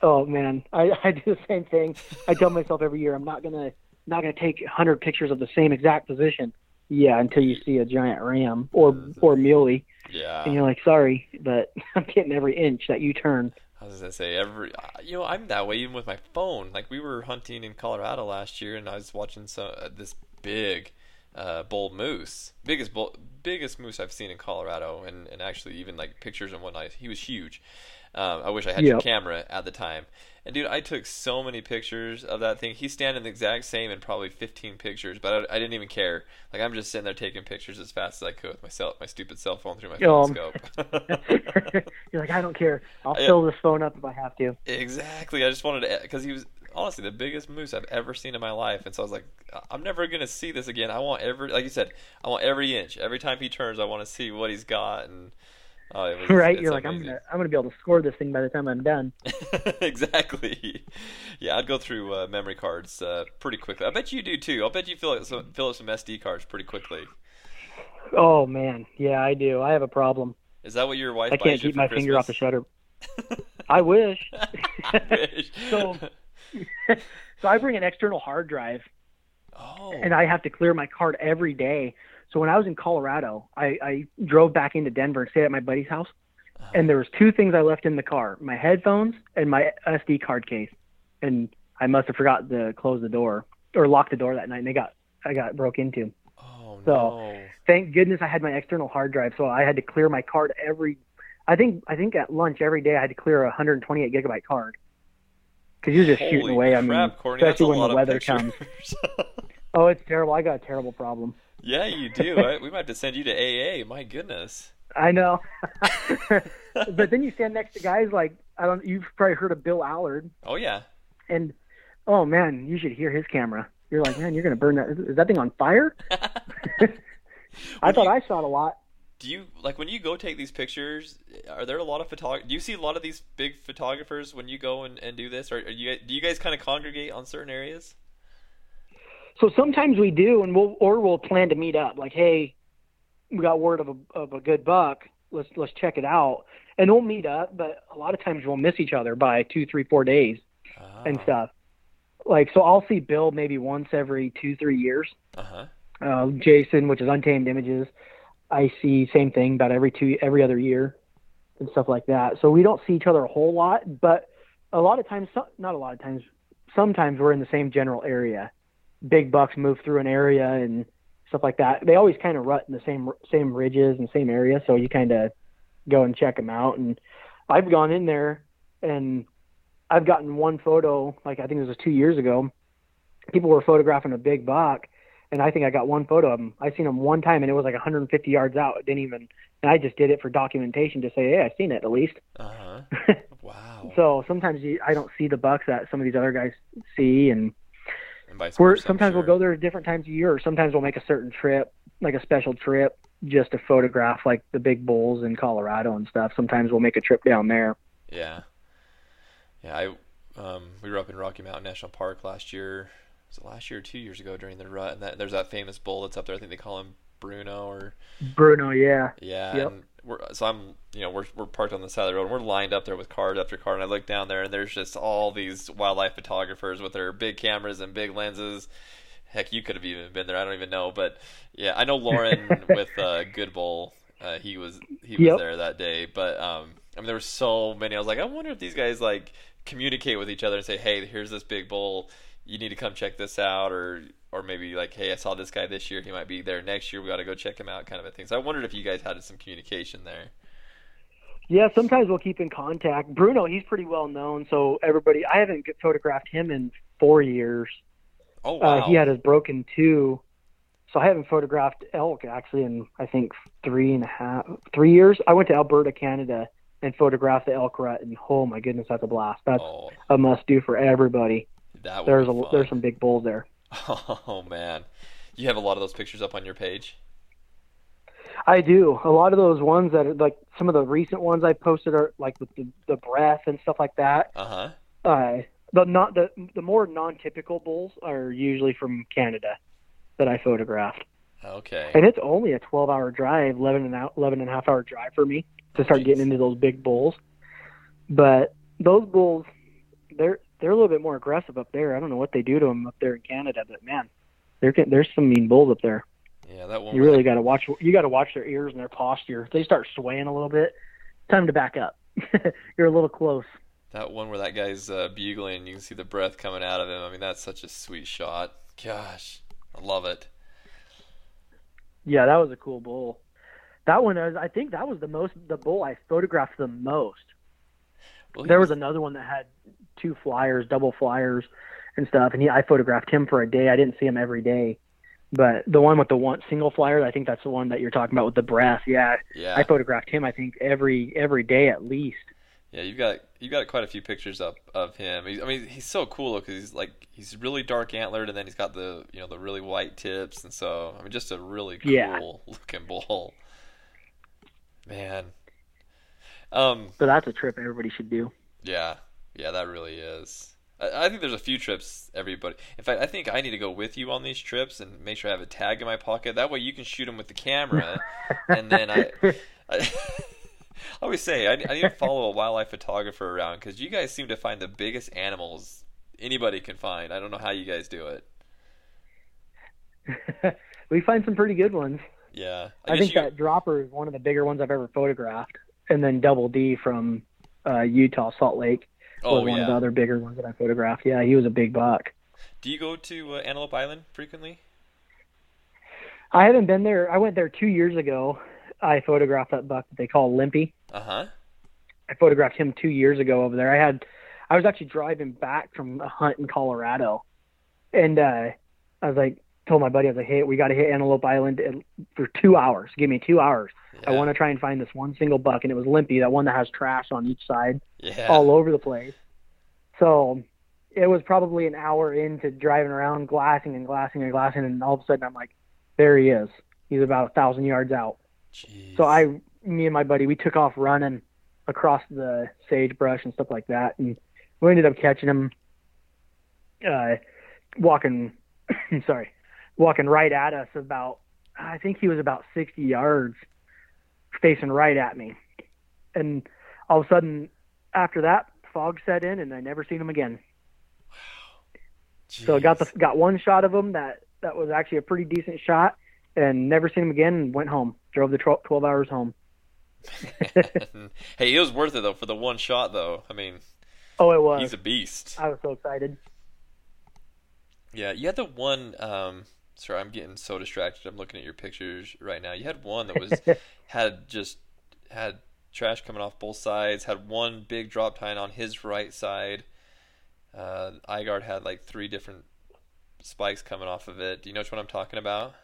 Oh man, I, I do the same thing. I tell myself every year I'm not gonna not gonna take 100 pictures of the same exact position. Yeah, until you see a giant ram or mm-hmm. or muley, Yeah. and you're like, sorry, but I'm getting every inch that you turn. I was gonna say every, uh, you know, I'm that way even with my phone. Like we were hunting in Colorado last year, and I was watching some uh, this big uh, bull moose, biggest bull, biggest moose I've seen in Colorado, and and actually even like pictures and whatnot. He was huge. Um, I wish I had your camera at the time. And dude, I took so many pictures of that thing. He's standing the exact same in probably 15 pictures, but I, I didn't even care. Like I'm just sitting there taking pictures as fast as I could with my cell, my stupid cell phone through my phone Um, scope. you're like, I don't care. I'll Yeah. fill this phone up if I have to. Exactly. I just wanted to because he was honestly the biggest moose I've ever seen in my life, and so I was like, I'm never gonna see this again. I want every, like you said, I want every inch. Every time he turns, I want to see what he's got, and oh, it was, right? You're like, I'm gonna I'm gonna be able to score this thing by the time I'm done. exactly. Yeah, I'd go through uh, memory cards uh, pretty quickly. I bet you do too. I'll bet you fill up some fill up some SD cards pretty quickly. Oh man, yeah, I do. I have a problem. Is that what your wife? I can't keep my finger off the shutter. I wish. I wish. So- So I bring an external hard drive, oh. and I have to clear my card every day. So when I was in Colorado, I, I drove back into Denver and stayed at my buddy's house, and there was two things I left in the car: my headphones and my SD card case. And I must have forgot to close the door or lock the door that night, and they got I got broke into. Oh so- no. thank goodness I had my external hard drive, so I had to clear my card every. I think I think at lunch every day I had to clear a 128 gigabyte card because you're just shooting Holy away. I mean, Courtney, especially when the weather comes. Oh, it's terrible. I got a terrible problem. Yeah, you do. I, we might have to send you to AA. My goodness. I know. but then you stand next to guys like I don't. You've probably heard of Bill Allard, Oh yeah. and oh man, you should hear his camera. You're like, man, you're gonna burn that. Is that thing on fire? I thought you- I shot a lot. Do you like when you go take these pictures? Are there a lot of photog? Do you see a lot of these big photographers when you go and, and do this, or are you do you guys kind of congregate on certain areas? So sometimes we do, and we'll or we'll plan to meet up. Like, hey, we got word of a of a good buck. Let's let's check it out, and we'll meet up. But a lot of times we'll miss each other by two, three, four days and Ah. stuff. Like, so I'll see Bill maybe once every two, three years. Uh huh. Uh, Jason, which is Untamed Images, I see same thing about every two every other year, and stuff like that. So we don't see each other a whole lot, but a lot of times, not a lot of times, sometimes we're in the same general area. Big bucks move through an area and stuff like that. They always kind of rut in the same same ridges and same area, so you kind of go and check them out. And I've gone in there and I've gotten one photo, like I think it was two years ago. People were photographing a big buck, and I think I got one photo of him. I seen him one time, and it was like 150 yards out. It didn't even, and I just did it for documentation to say, hey, I seen it at least. Uh huh. Wow. so sometimes you, I don't see the bucks that some of these other guys see, and and vice we're versa, I'm sometimes we'll go there at different times a year, or sometimes we'll make a certain trip, like a special trip, just to photograph like the big bulls in Colorado and stuff. Sometimes we'll make a trip down there. Yeah. Yeah, I um, we were up in Rocky Mountain National Park last year. Was it last year or two years ago during the rut? And that, there's that famous bull that's up there. I think they call him Bruno or Bruno, yeah, yeah. Yep. And we're so I'm you know we're we're parked on the side of the road. and We're lined up there with cars after car, and I look down there and there's just all these wildlife photographers with their big cameras and big lenses. Heck, you could have even been there. I don't even know, but yeah, I know Lauren with uh, Good Bull. Uh, he was he was Yep. there that day, but um, I mean there were so many. I was like, I wonder if these guys like communicate with each other and say, hey, here's this big bull. You need to come check this out, or or maybe like, hey, I saw this guy this year. He might be there next year. We got to go check him out, kind of a thing. So I wondered if you guys had some communication there. Yeah, sometimes we'll keep in contact. Bruno, he's pretty well known, so everybody. I haven't photographed him in four years. Oh wow. Uh, he had his broken two, so I haven't photographed elk actually in I think three and a half, three years. I went to Alberta, Canada, and photographed the elk rut, and oh my goodness, that's a blast. That's oh, a must do for everybody. that There's a there's some big bulls there. Oh man, you have a lot of those pictures up on your page. I do. A lot of those ones that are like some of the recent ones I posted are like with the the breath and stuff like that. Uh huh. Uh, the not the the more non-typical bulls are usually from Canada that I photographed, Okay. and it's only a 12-hour drive, 11 and out, 11 and a half hour drive for me to start Jeez. getting into those big bulls. But those bulls, they're they're a little bit more aggressive up there. I don't know what they do to them up there in Canada, but man, there can, there's some mean bulls up there. Yeah, that one. You really got to watch. You got to watch their ears and their posture. If they start swaying a little bit, time to back up. You're a little close. That one where that guy's uh, bugling and you can see the breath coming out of him. I mean, that's such a sweet shot. Gosh, I love it. Yeah, that was a cool bull. That one, was, I think that was the most the bull I photographed the most. Well, he There was another one that had two flyers, double flyers, and stuff, and he, I photographed him for a day. I didn't see him every day, but the one with the one single flyer, I think that's the one that you're talking about with the breath. Yeah, yeah, I photographed him. I think every every day at least. yeah. You've got you've got quite a few pictures up of him. He's, I mean, he's so cool because he's like he's really dark antlered, and then he's got the you know the really white tips, and so I mean, just a really cool Yeah. looking bull. Man. Um. So that's a trip everybody should do. Yeah, yeah, that really is. I, I think there's a few trips everybody. In fact, I think I need to go with you on these trips and make sure I have a tag in my pocket. That way you can shoot them with the camera, and then I. I I always say I, I need to follow a wildlife photographer around because you guys seem to find the biggest animals anybody can find. I don't know how you guys do it. we find some pretty good ones. Yeah, I, I think you... that dropper is one of the bigger ones I've ever photographed, and then Double D from uh, Utah, Salt Lake, was oh, one yeah. of the other bigger ones that I photographed. Yeah, he was a big buck. Do you go to uh, Antelope Island frequently? I haven't been there. I went there two years ago. I photographed that buck that they call Limpy. Uh huh. I photographed him two years ago over there. I had, I was actually driving back from a hunt in Colorado, and uh, I was like, told my buddy, I was like, hey, we got to hit Antelope Island for two hours. Give me two hours. Yeah. I want to try and find this one single buck, and it was Limpy, that one that has trash on each side, yeah. all over the place. So it was probably an hour into driving around, glassing and glassing and glassing, and all of a sudden I'm like, there he is. He's about a thousand yards out. Jeez. So I, me and my buddy, we took off running across the sagebrush and stuff like that, and we ended up catching him. Uh, walking, sorry, walking right at us about I think he was about 60 yards facing right at me. And all of a sudden after that fog set in and I never seen him again. Wow. So I got the got one shot of him that that was actually a pretty decent shot and never seen him again and went home. Drove the 12, 12 hours home. hey, it was worth it though for the one shot though. I mean, oh, it was. He's a beast. I was so excited. Yeah, you had the one um, Sorry, I'm getting so distracted. I'm looking at your pictures right now. You had one that was had just had trash coming off both sides. Had one big drop tine on his right side. Uh, eye guard had like three different spikes coming off of it. Do you know which one I'm talking about?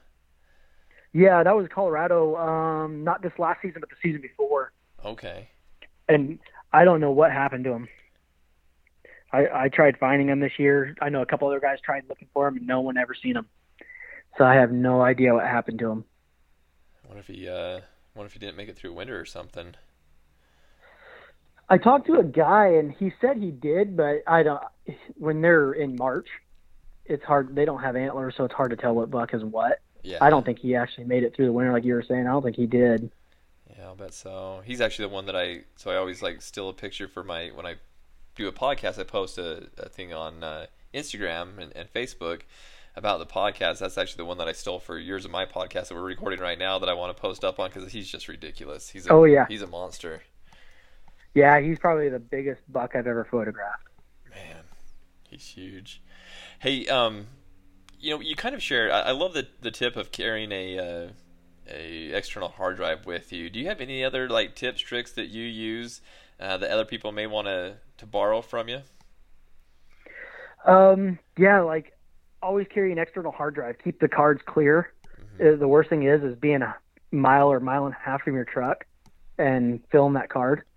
Yeah, that was Colorado. Um, not this last season, but the season before. Okay. And I don't know what happened to him. I, I tried finding him this year. I know a couple other guys tried looking for him, and no one ever seen him. So I have no idea what happened to him. What if he uh what if he didn't make it through winter or something? I talked to a guy and he said he did, but I don't when they're in March, it's hard they don't have antlers so it's hard to tell what buck is what. Yeah. I don't think he actually made it through the winter like you were saying. I don't think he did. Yeah, I'll bet so. He's actually the one that I so I always like steal a picture for my when I do a podcast I post a, a thing on uh, Instagram and, and Facebook about the podcast. That's actually the one that I stole for years of my podcast that we're recording right now that I want to post up on because he's just ridiculous. He's a, oh yeah, he's a monster. Yeah, he's probably the biggest buck I've ever photographed. Man, he's huge. Hey, um, you know, you kind of share. I, I love the the tip of carrying a uh, a external hard drive with you. Do you have any other like tips, tricks that you use uh, that other people may want to to borrow from you? Um, yeah, like always carry an external hard drive. Keep the cards clear. Mm-hmm. Uh, the worst thing is is being a mile or mile and a half from your truck and film that card.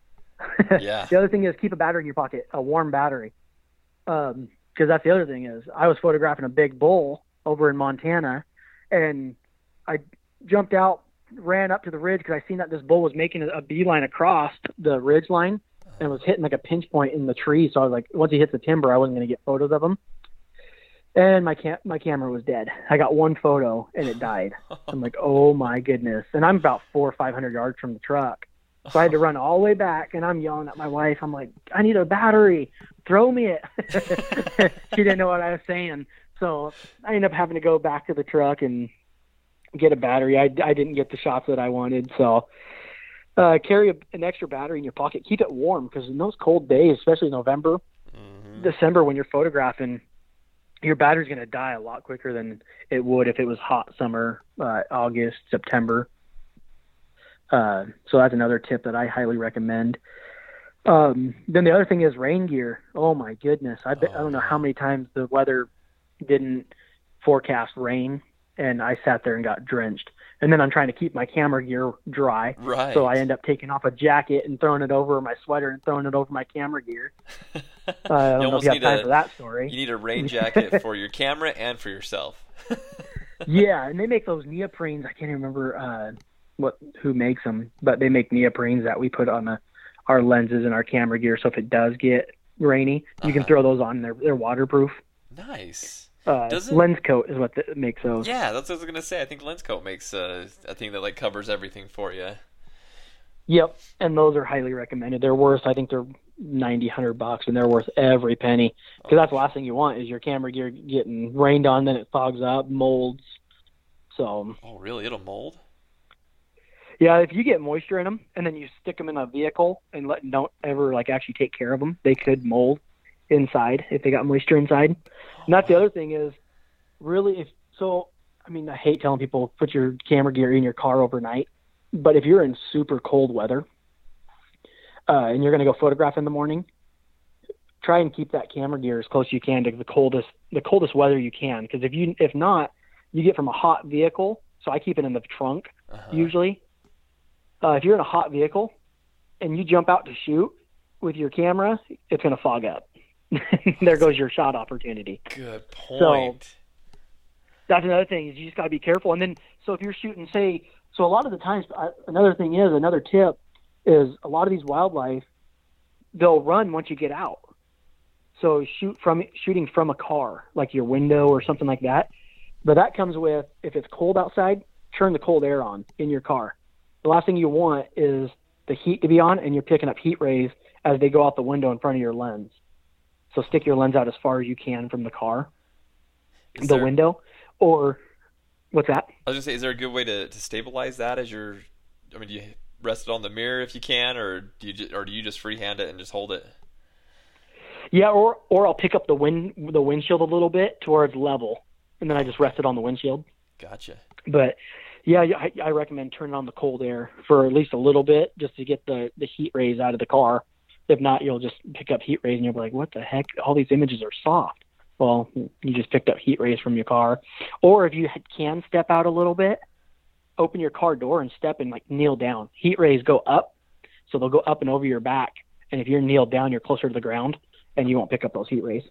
Yeah. the other thing is keep a battery in your pocket, a warm battery. Um, because that's the other thing is I was photographing a big bull over in Montana, and I jumped out, ran up to the ridge because I seen that this bull was making a, a beeline across the ridge line and was hitting like a pinch point in the tree. So I was like, once he hits the timber, I wasn't going to get photos of him and my cam my camera was dead. I got one photo and it died. I'm like, oh my goodness! And I'm about four or five hundred yards from the truck, so I had to run all the way back. And I'm yelling at my wife. I'm like, I need a battery. Throw me it. she didn't know what I was saying, so I ended up having to go back to the truck and get a battery. I I didn't get the shots that I wanted, so. Uh, carry a, an extra battery in your pocket. Keep it warm because in those cold days, especially November, mm-hmm. December, when you're photographing, your battery's going to die a lot quicker than it would if it was hot summer, uh, August, September. Uh, so that's another tip that I highly recommend. Um, then the other thing is rain gear. Oh my goodness. I, bet, oh, I don't know how many times the weather didn't forecast rain and I sat there and got drenched and then I'm trying to keep my camera gear dry. Right. So I end up taking off a jacket and throwing it over my sweater and throwing it over my camera gear. Uh, I don't know if you have time a, for that story. You need a rain jacket for your camera and for yourself. yeah, and they make those neoprenes. I can't remember uh, what who makes them, but they make neoprenes that we put on the, our lenses and our camera gear. So if it does get rainy, You can Uh-huh. throw those on. They're they're waterproof. Nice. Uh, lens coat is what the, makes those. Yeah, that's what I was gonna say. I think LensCoat makes uh, a thing that like covers everything for you. Yep, and those are highly recommended. They're worth, I think they're ninety, hundred bucks, and they're worth every penny. Because that's the last thing you want is your camera gear getting rained on, then it fogs up, molds. So Oh, really? It'll mold? yeah, if you get moisture in them, and then you stick them in a vehicle and let don't ever like actually take care of them, they could mold inside if they got moisture inside. And that's the other thing is really if so. I mean, I hate telling people put your camera gear in your car overnight, but if you're in super cold weather uh, and you're going to go photograph in the morning, try and keep that camera gear as close as you can to the coldest the coldest weather you can. Because if you if not, you get from a hot vehicle. So I keep it in the trunk Uh-huh. usually. Uh, if you're in a hot vehicle and you jump out to shoot with your camera, it's going to fog up. there goes your shot opportunity. Good point. That's another thing is you just got to be careful. And then so if you're shooting, say, so a lot of the times, uh, another thing is another tip is a lot of these wildlife they'll run once you get out. So shoot from shooting from a car, like your window or something like that. But that comes with if it's cold outside, turn the cold air on in your car. The last thing you want is the heat to be on and you're picking up heat rays as they go out the window in front of your lens. So stick your lens out as far as you can from the car, Is the there- window, or what's that? I was gonna say, is there a good way to, to stabilize that as you're? I mean, do you rest it on the mirror if you can, or do you just, or do you just freehand it and just hold it? Yeah, or or I'll pick up the wind the windshield a little bit towards level, and then I just rest it on the windshield. Gotcha. But yeah, I, I recommend turning on the cold air for at least a little bit, just to get the the heat rays out of the car. If not, you'll just pick up heat rays, and you'll be like, "What the heck? All these images are soft." Well, you just picked up heat rays from your car. Or if you can step out a little bit, open your car door and step and like kneel down. Heat rays go up, so they'll go up and over your back. And if you're kneeled down, you're closer to the ground, and you won't pick up those heat rays.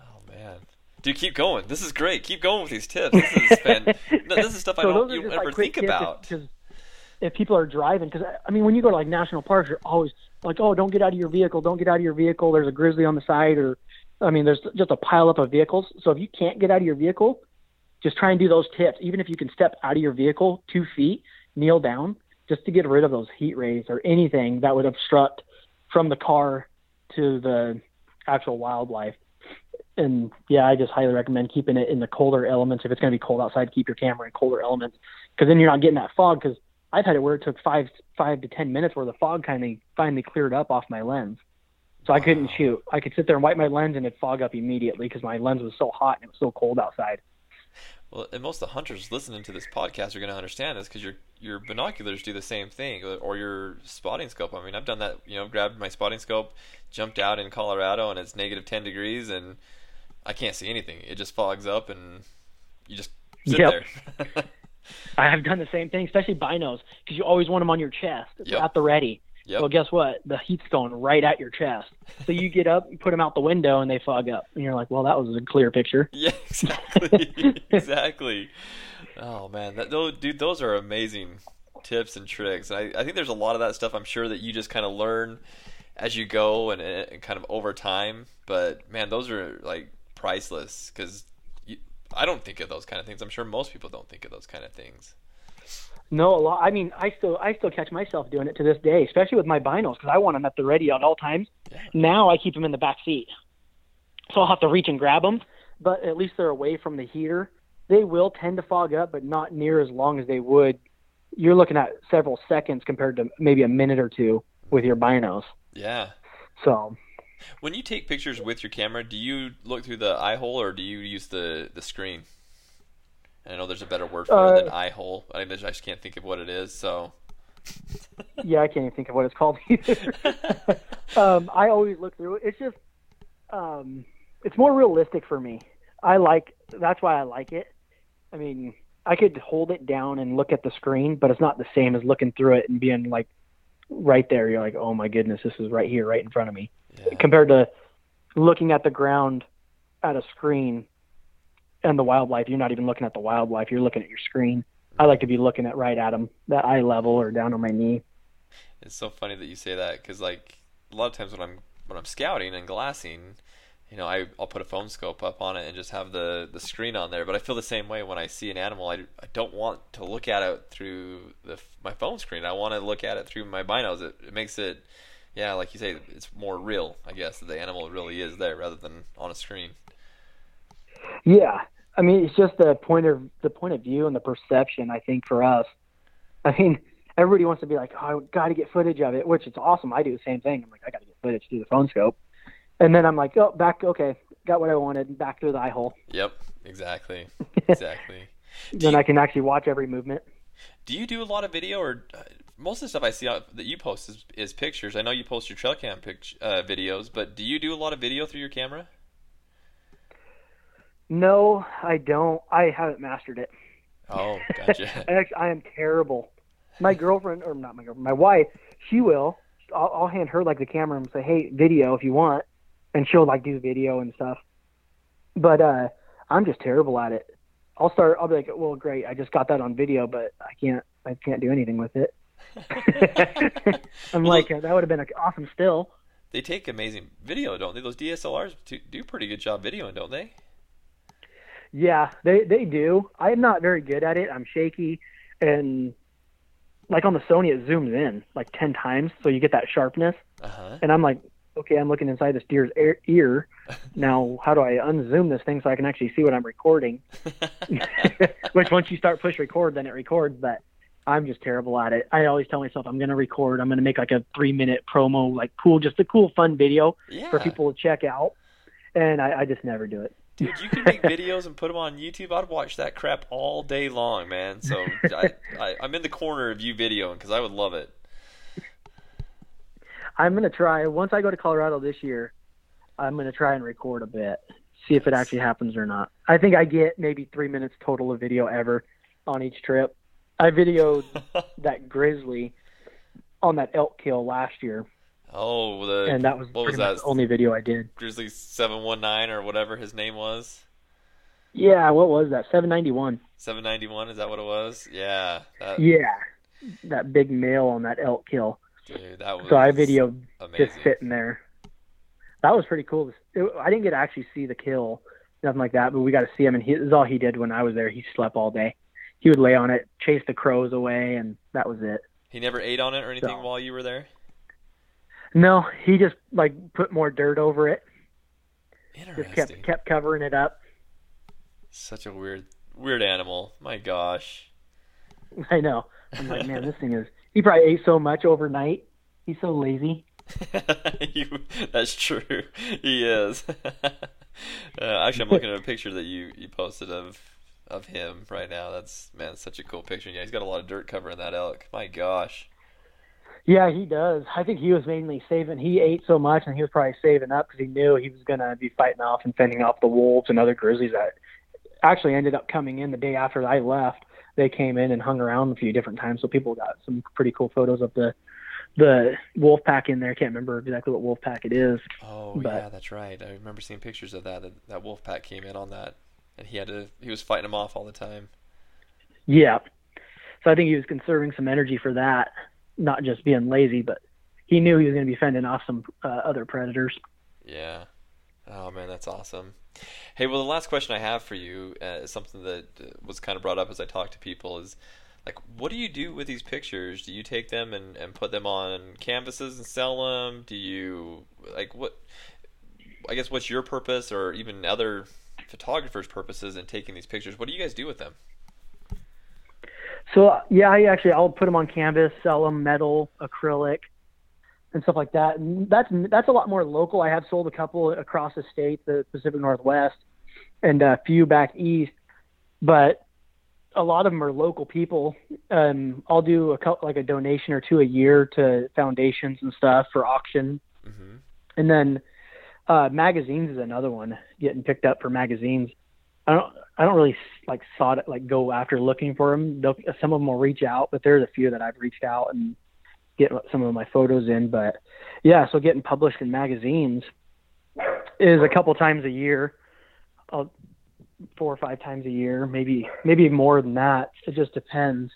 Oh man, dude, keep going. This is great. Keep going with these tips. This is fan- no, this is stuff I don't you ever like, think about. if- if people are driving, because I mean, when you go to like national parks, you're always like, oh, don't get out of your vehicle, don't get out of your vehicle. There's a grizzly on the side, or I mean, there's just a pile up of vehicles. So if you can't get out of your vehicle, just try and do those tips. Even if you can step out of your vehicle two feet, kneel down, just to get rid of those heat rays or anything that would obstruct from the car to the actual wildlife. And yeah, I just highly recommend keeping it in the colder elements. If it's going to be cold outside, keep your camera in colder elements because then you're not getting that fog. Because I've had it where it took five five to ten minutes where the fog kind of finally cleared up off my lens, so I couldn't shoot. I could sit there and wipe my lens and it'd fog up immediately because my lens was so hot and it was so cold outside. Well, and most of the hunters listening to this podcast are going to understand this because your your binoculars do the same thing, or- or your spotting scope. I mean, I've done that. You know, grabbed my spotting scope, jumped out in Colorado, and it's negative ten degrees, and I can't see anything. It just fogs up, and you just sit Yep. there. I have done the same thing, especially binos, because you always want them on your chest Yep. at the ready. Yep. Well, guess what? The heat's going right at your chest. So you get up, you put them out the window, and they fog up. And you're like, well, that was a clear picture. Yeah, exactly, exactly. Oh man, that those, dude, those are amazing tips and tricks. And I, I think there's a lot of that stuff. I'm sure that you just kind of learn as you go and, and kind of over time. But man, those are like priceless because I don't think of those kind of things. I'm sure most people don't think of those kind of things. No, a lot. I mean, I still I still catch myself doing it to this day, especially with my binos, because I want them at the ready at all times. Yeah. Now I keep them in the back seat, so I'll have to reach and grab them. But at least they're away from the heater. They will tend to fog up, but not near as long as they would. You're looking at several seconds compared to maybe a minute or two with your binos. Yeah. So When you take pictures with your camera, do you look through the eye hole or do you use the the screen? I know there's a better word for it than Uh, eye hole. I, I just can't think of what it is. So. yeah, I can't even think of what it's called either. um, I always look through it. It's just, um, it's more realistic for me. I like that's why I like it. I mean, I could hold it down and look at the screen, but it's not the same as looking through it and being like right there. You're like, oh my goodness, this is right here, right in front of me. Yeah. Compared to looking at the ground at a screen and the wildlife, you're not even looking at the wildlife. You're looking at your screen. I like to be looking at right at them, that eye level or down on my knee. It's so funny that you say that because like a lot of times when I'm when I'm scouting and glassing, you know, I I'll put a phone scope up on it and just have the the screen on there. But I feel the same way when I see an animal. I, I don't want to look at it through the my phone screen. I want to look at it through my binos. It, it makes it, yeah, like you say, it's more real. I guess that the animal really is there rather than on a screen. Yeah, I mean, it's just the point of the point of view and the perception. I think for us, I mean, everybody wants to be like, oh, I got to get footage of it, which is awesome. I do the same thing. I'm like, I got to get footage through the phone scope, and then I'm like, oh, back, okay, got what I wanted, back through the eye hole. Yep, exactly, exactly. then you, I can actually watch every movement. Do you do a lot of video, or uh, most of the stuff I see that you post is, is pictures? I know you post your trail cam pic- uh, videos, but do you do a lot of video through your camera? No, I don't. I haven't mastered it. Oh, gotcha. I, actually, I am terrible. My girlfriend, or not my girlfriend, my wife, she will. I'll, I'll hand her like the camera and say, "Hey, video if you want," and she'll like do video and stuff. But uh, I'm just terrible at it. I'll start. I'll be like, "Well, great, I just got that on video, but I can't. I can't do anything with it." I'm well, like, that would have been an awesome still. They take amazing video, don't they? Those DSLRs do a pretty good job videoing, don't they? Yeah, they they do. I'm not very good at it. I'm shaky, and like on the Sony, it zooms in like ten times, so you get that sharpness. Uh-huh. And I'm like, okay, I'm looking inside this deer's ear. now, how do I unzoom this thing so I can actually see what I'm recording? Which once you start push record, then it records. But I'm just terrible at it. I always tell myself I'm going to record. I'm going to make like a three minute promo, like cool, just a cool, fun video yeah. for people to check out. And I, I just never do it. Dude, you can make videos and put them on YouTube. I'd watch that crap all day long, man. So I, I, am in the corner of you videoing because I would love it. I'm gonna try once I go to Colorado this year. I'm gonna try and record a bit, see if it actually happens or not. I think I get maybe three minutes total of video ever on each trip. I videoed that grizzly on that elk kill last year. Oh, the and that was what was that? the only video I did. Grizzly seven one nine or whatever his name was. Yeah, what was that? Seven ninety one. Seven ninety one. Is that what it was? Yeah. That... Yeah, that big male on that elk kill. Dude, that was so I videoed amazing. just sitting there. That was pretty cool. It, I didn't get to actually see the kill, nothing like that, but we got to see him, and he, this is all he did when I was there. He slept all day. He would lay on it, chase the crows away, and that was it. He never ate on it or anything so, while you were there. No, he just like put more dirt over it. Interesting. Just kept kept covering it up. Such a weird weird animal. My gosh. I know. I'm like, man, this thing is. He probably ate so much overnight. He's so lazy. you, that's true. He is. uh, actually, I'm looking at a picture that you you posted of of him right now. That's man, such a cool picture. Yeah, he's got a lot of dirt covering that elk. My gosh. Yeah, he does. I think he was mainly saving. He ate so much, and he was probably saving up because he knew he was going to be fighting off and fending off the wolves and other grizzlies that actually ended up coming in the day after I left. They came in and hung around a few different times, so people got some pretty cool photos of the the wolf pack in there. I can't remember exactly what wolf pack it is. Oh but, yeah, that's right. I remember seeing pictures of that. That, that wolf pack came in on that, and he had to. He was fighting them off all the time. Yeah. So I think he was conserving some energy for that not just being lazy, but he knew he was going to be fending off some uh, other predators. Yeah. Oh man, that's awesome. Hey, well, the last question I have for you uh, is something that uh, was kind of brought up as I talked to people is like, what do you do with these pictures? Do you take them and, and put them on canvases and sell them? Do you like what? I guess what's your purpose, or even other photographers' purposes and taking these pictures? What do you guys do with them? So yeah, I actually I'll put them on canvas, sell them metal, acrylic, and stuff like that. And that's that's a lot more local. I have sold a couple across the state, the Pacific Northwest, and a few back east, but a lot of them are local people. Um, I'll do a couple, like a donation or two a year to foundations and stuff for auction, mm-hmm. and then uh, magazines is another one getting picked up for magazines. I don't I don't really like sought it like go after looking for them. They'll, some of them will reach out, but there's a few that I've reached out and get some of my photos in. But yeah, so getting published in magazines is a couple times a year, uh, four or five times a year, maybe maybe more than that. It just depends.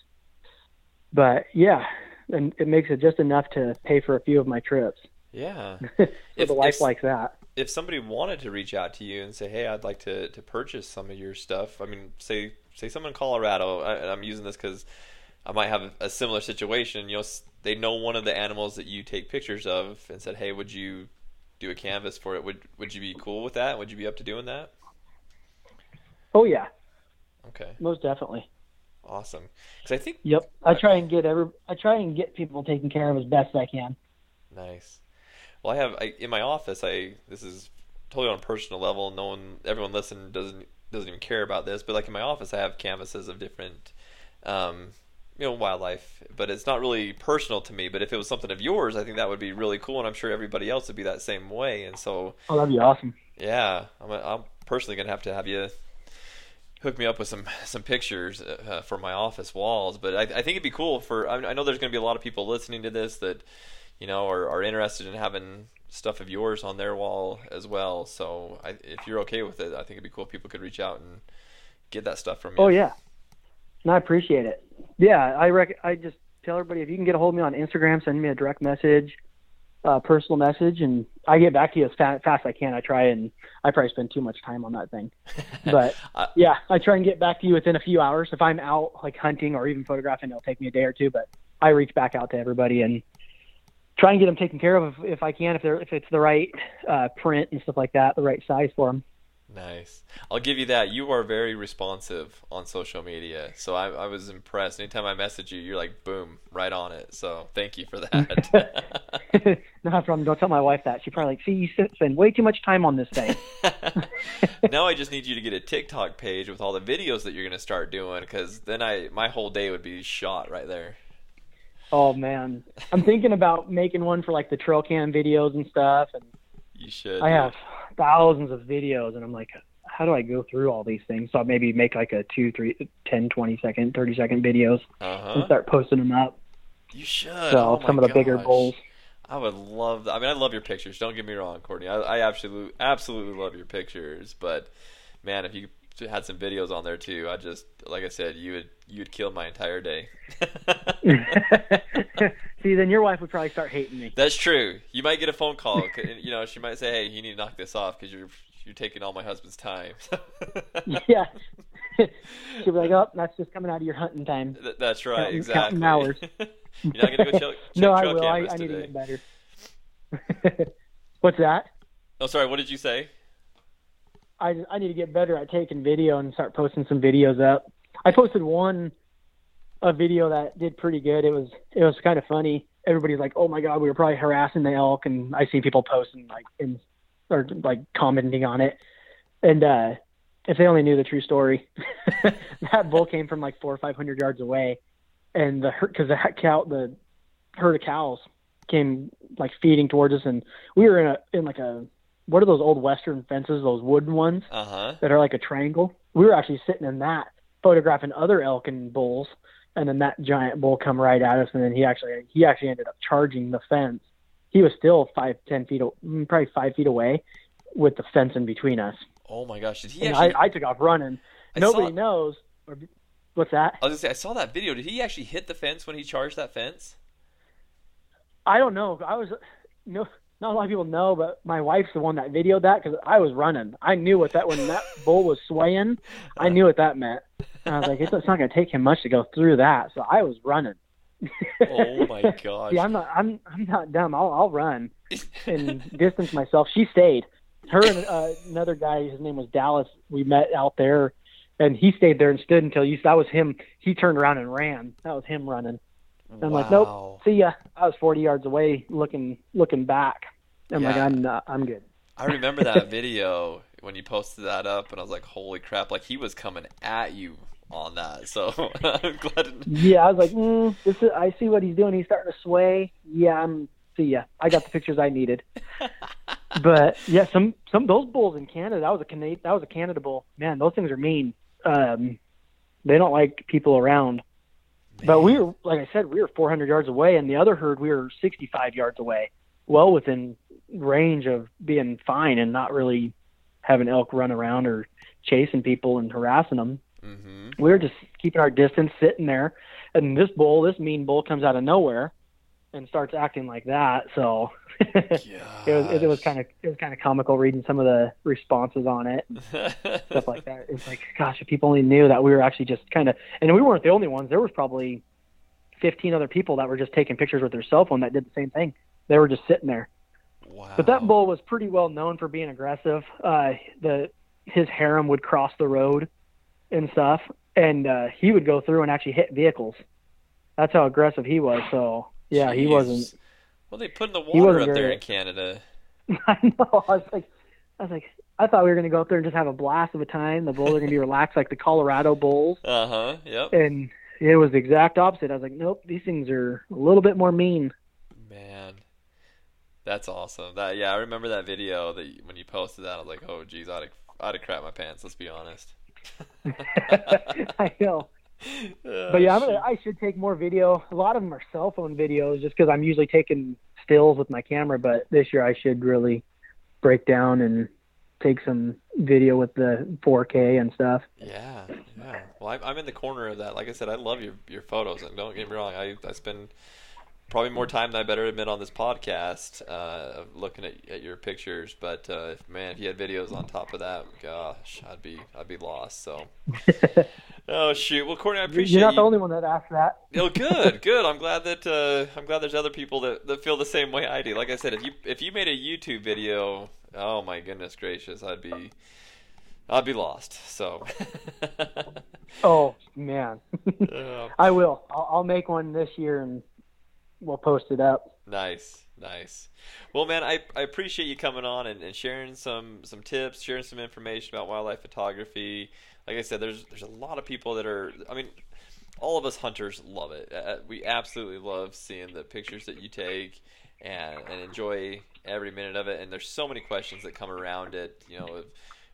But yeah, and it makes it just enough to pay for a few of my trips. Yeah. If- wife if- likes that. If somebody wanted to reach out to you and say, "Hey, I'd like to, to purchase some of your stuff," I mean, say say someone in Colorado. I, I'm using this because I might have a similar situation. You know, they know one of the animals that you take pictures of, and said, "Hey, would you do a canvas for it? Would Would you be cool with that? Would you be up to doing that?" Oh yeah, Okay, most definitely. awesome. Because I think Yep. I try and get every I try and get people taken care of as best I can. Nice. Well, I have I, in my office. I this is totally on a personal level. No one, everyone listening doesn't doesn't even care about this. But like in my office, I have canvases of different, um, you know, wildlife. But it's not really personal to me. But if it was something of yours, I think that would be really cool, and I'm sure everybody else would be that same way. And so, Oh, that'd be awesome. yeah, I'm I'm personally gonna have to have you hook me up with some some pictures uh, for my office walls. But I, I think it'd be cool for. I, I know there's going to be a lot of people listening to this that you know are, are interested in having stuff of yours on their wall as well. So I, if you're okay with it, I think it'd be cool if people could reach out and get that stuff from you. Oh yeah, and I appreciate it. Yeah, I rec- I just tell everybody if you can get a hold of me on Instagram, send me a direct message, uh, personal message, and I get back to you as fa- fast as I can. I try and I probably spend too much time on that thing, but I- yeah, I try and get back to you within a few hours. If I'm out like hunting or even photographing, it'll take me a day or two, but I reach back out to everybody and try and get them taken care of if, if I can, if they're if it's the right uh, print and stuff like that, the right size for them. Nice. I'll give you that. You are very responsive on social media, so I, I was impressed. Anytime I message you, you're like, boom, right on it. So thank you for that. no problem. Don't tell my wife that. She probably like, see, you spend way too much time on this thing. now I just need you to get a TikTok page with all the videos that you're gonna start doing, because then I my whole day would be shot right there. Oh man, I'm thinking about making one for like the trail cam videos and stuff. And You should. I have thousands of videos, and I'm like, how do I go through all these things? So I'll maybe make like a two, three, 10, 20 second, 30 second videos Uh and start posting them up. You should. So Oh some of the bigger gosh. bulls. I would love. I mean, I love your pictures. Don't get me wrong, Courtney. I, I absolutely, absolutely love your pictures. But man, if you had some videos on there too, I just, like I said, you would, you would kill my entire day. See, then your wife would probably start hating me. That's true. You might get a phone call. You know, she might say, "Hey, you need to knock this off because you're you're taking all my husband's time." yeah. She'll be like, oh, that's just coming out of your hunting time. Th- That's right. Counting- exactly. counting hours. you're not gonna go check, check no, I will. I, I need to get better. What's that? Oh, sorry. What did you say? I I need to get better at taking video and start posting some videos up. I posted one a video that did pretty good. It was it was kind of funny. Everybody's like, "Oh my god, we were probably harassing the elk," and I see people posting like in or like commenting on it. And uh if they only knew the true story, that bull came from like four or five hundred yards away, and the because the cow the herd of cows came like feeding towards us, and we were in a in like a what are those old western fences, those wooden ones Uh huh. that are like a triangle. We were actually sitting in that, photographing other elk and bulls, and then that giant bull come right at us, and then he actually he actually ended up charging the fence. He was still five ten feet, mm, probably five feet away, with the fence in between us. Oh my gosh! Did he actually? I, I took off running. I Nobody saw- knows. Or, what's that? I was gonna say I saw that video. Did he actually hit the fence when he charged that fence? I don't know. I was no. Not a lot of people know, but my wife's the one that videoed that because I was running. I knew what that when that bull was swaying, I knew what that meant. And I was like, it's it's not going to take him much to go through that. So I was running. Oh my gosh! See, I'm not. I'm. I'm not dumb. I'll. I'll run and distance myself. She stayed. Her and uh, another guy. His name was Dallas. We met out there, and he stayed there and stood until you. That was him. He turned around and ran. That was him running. I'm like, nope. See ya. I was 40 yards away, looking looking back. I'm like, I'm not. I'm good. I remember that video when you posted that up, and I was like, "Holy crap!" Like he was coming at you on that. So I'm glad. Yeah, I was like, mm, this is. I see what he's doing. He's starting to sway. Yeah, I'm. See ya. I got the pictures I needed. but yeah, some some those bulls in Canada. That was a Canada. That was a Canada bull. Man, those things are mean. Um, they don't like people around. But we were, like I said, we were 400 yards away, and the other herd we were 65 yards away, well within range of being fine and not really having elk run around or chasing people and harassing them. hmm We were just keeping our distance, sitting there, and this bull, this mean bull, comes out of nowhere, and starts acting like that. So it was it was kind of it was kind of comical reading some of the responses on it, stuff like that. It's like, gosh, if people only knew that we were actually just kind of, and we weren't the only ones. There was probably 15 other people that were just taking pictures with their cell phone that did the same thing. They were just sitting there. Wow. But that bull was pretty well known for being aggressive. Uh, the his harem would cross the road and stuff, and uh, he would go through and actually hit vehicles. That's how aggressive he was. So yeah, he wasn't. Well, they put in the water up there in Canada. I know. I was like, I was like, I thought we were gonna go up there and just have a blast of a time. The bulls are gonna be relaxed like the Colorado bulls, Uh huh. Yep. and it was the exact opposite. I was like, nope, these things are a little bit more mean. Man, that's awesome. That yeah, I remember that video that you- when you posted that. I was like, oh geez, I'd have, I'd have crapped my pants. Let's be honest. I know. Oh, But yeah, I'm gonna, I should take more video. A lot of them are cell phone videos, just because I'm usually taking stills with my camera. But this year, I should really break down and take some video with the 4K and stuff. Yeah, yeah. Well, I'm, I'm in the corner of that. Like I said, I love your your photos, and don't get me wrong, I I spend probably more time than I better admit on this podcast uh, looking at, at your pictures. But uh, man, if you had videos on top of that, gosh, I'd be I'd be lost. So, oh shoot. Well, Courtney, I appreciate You're not you. the only one that asked that. Oh, good, good. I'm glad that uh, I'm glad there's other people that, that feel the same way I do. Like I said, if you if you made a YouTube video, oh my goodness gracious, I'd be I'd be lost. So, Oh man, Uh, I will. I'll, I'll make one this year and we'll post it up. nice, nice. Well, man, I, I appreciate you coming on and, and sharing some some tips, sharing some information about wildlife photography. Like I said, there's there's a lot of people that are. I mean, all of us hunters love it. Uh, we absolutely love seeing the pictures that you take and, and enjoy every minute of it. And there's so many questions that come around it. You know,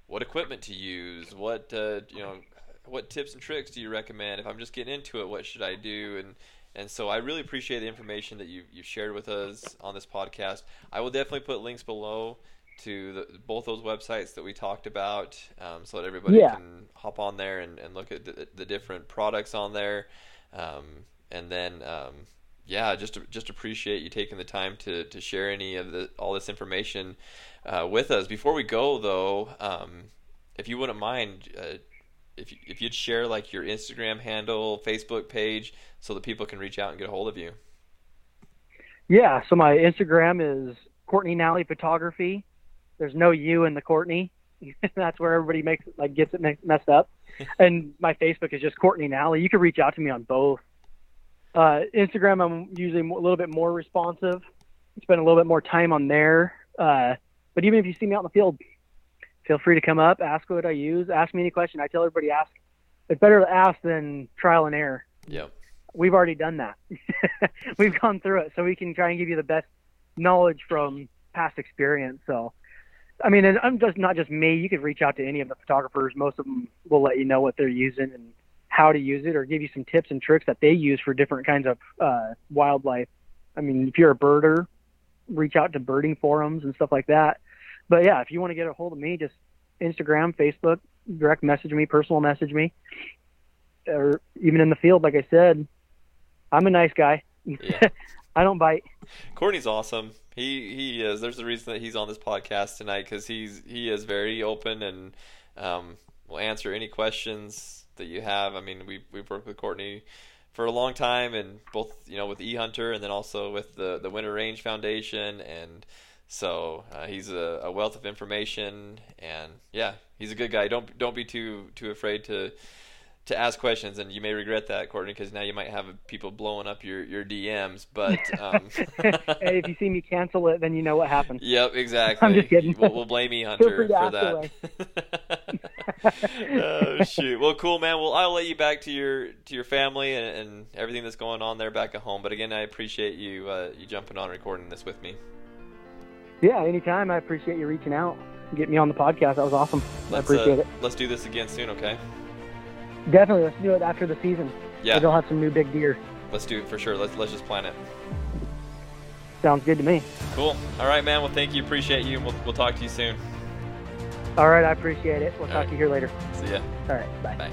what equipment to use, what uh, you know, what tips and tricks do you recommend? If I'm just getting into it, what should I do? And and so I really appreciate the information that you you shared with us on this podcast. I will definitely put links below to the, both those websites that we talked about, um, so that everybody Yeah. can hop on there and, and look at the, the different products on there. Um, and then, um, yeah, just just appreciate you taking the time to, to share any of the all this information uh, with us. Before we go, though, um, if you wouldn't mind, uh, if you, if you'd share like your Instagram handle, Facebook page, so that people can reach out and get a hold of you. Yeah. So my Instagram is Courtney Nally Photography. There's no U in the Courtney. That's where everybody makes like gets it messed up. and my Facebook is just Courtney Nally. You can reach out to me on both. Uh, Instagram, I'm usually a little bit more responsive. Spend a little bit more time on there. Uh, but even if you see me out in the field, feel free to come up, ask what I use, ask me any question. I tell everybody ask. It's better to ask than trial and error Yep. we've already done that. we've gone through it, so we can try and give you the best knowledge from past experience. So, I mean, and I'm just not just me. You could reach out to any of the photographers. Most of them will let you know what they're using and how to use it, or give you some tips and tricks that they use for different kinds of uh, wildlife. I mean, if you're a birder, reach out to birding forums and stuff like that. But yeah, if you want to get a hold of me, just Instagram, Facebook, direct message me, personal message me or even in the field, like I said, I'm a nice guy. Yeah. I don't bite. Courtney's awesome. He he is. There's a reason that he's on this podcast tonight because he's he is very open and um, will answer any questions that you have. I mean, we we've worked with Courtney for a long time, and both you know with E Hunter and then also with the the Winter Range Foundation, and so uh, he's a, a wealth of information. And yeah, he's a good guy. Don't don't be too too afraid to to ask questions, and you may regret that, Courtney, because now you might have people blowing up your, your DMs. But um, hey, if you see me cancel it, then you know what happened. yep, exactly. I'm just kidding. We'll, we'll blame E Feel Hunter for that. oh shoot! Well, cool, man. Well, I'll let you back to your to your family and, and everything that's going on there back at home. But again, I appreciate you uh, you jumping on recording this with me. Yeah, anytime. I appreciate you reaching out, and getting me on the podcast. That was awesome. I Let's, appreciate uh, it. Let's do this again soon, okay? Definitely, let's do it after the season. Yeah, They'll have some new big deer. let's do it for sure. Let's let's just plan it. Sounds good to me. Cool. All right, man. Well, thank you. Appreciate you. We'll we'll talk to you soon. All right, I appreciate it. We'll All talk right. to you here later. See ya. All right, bye. Bye.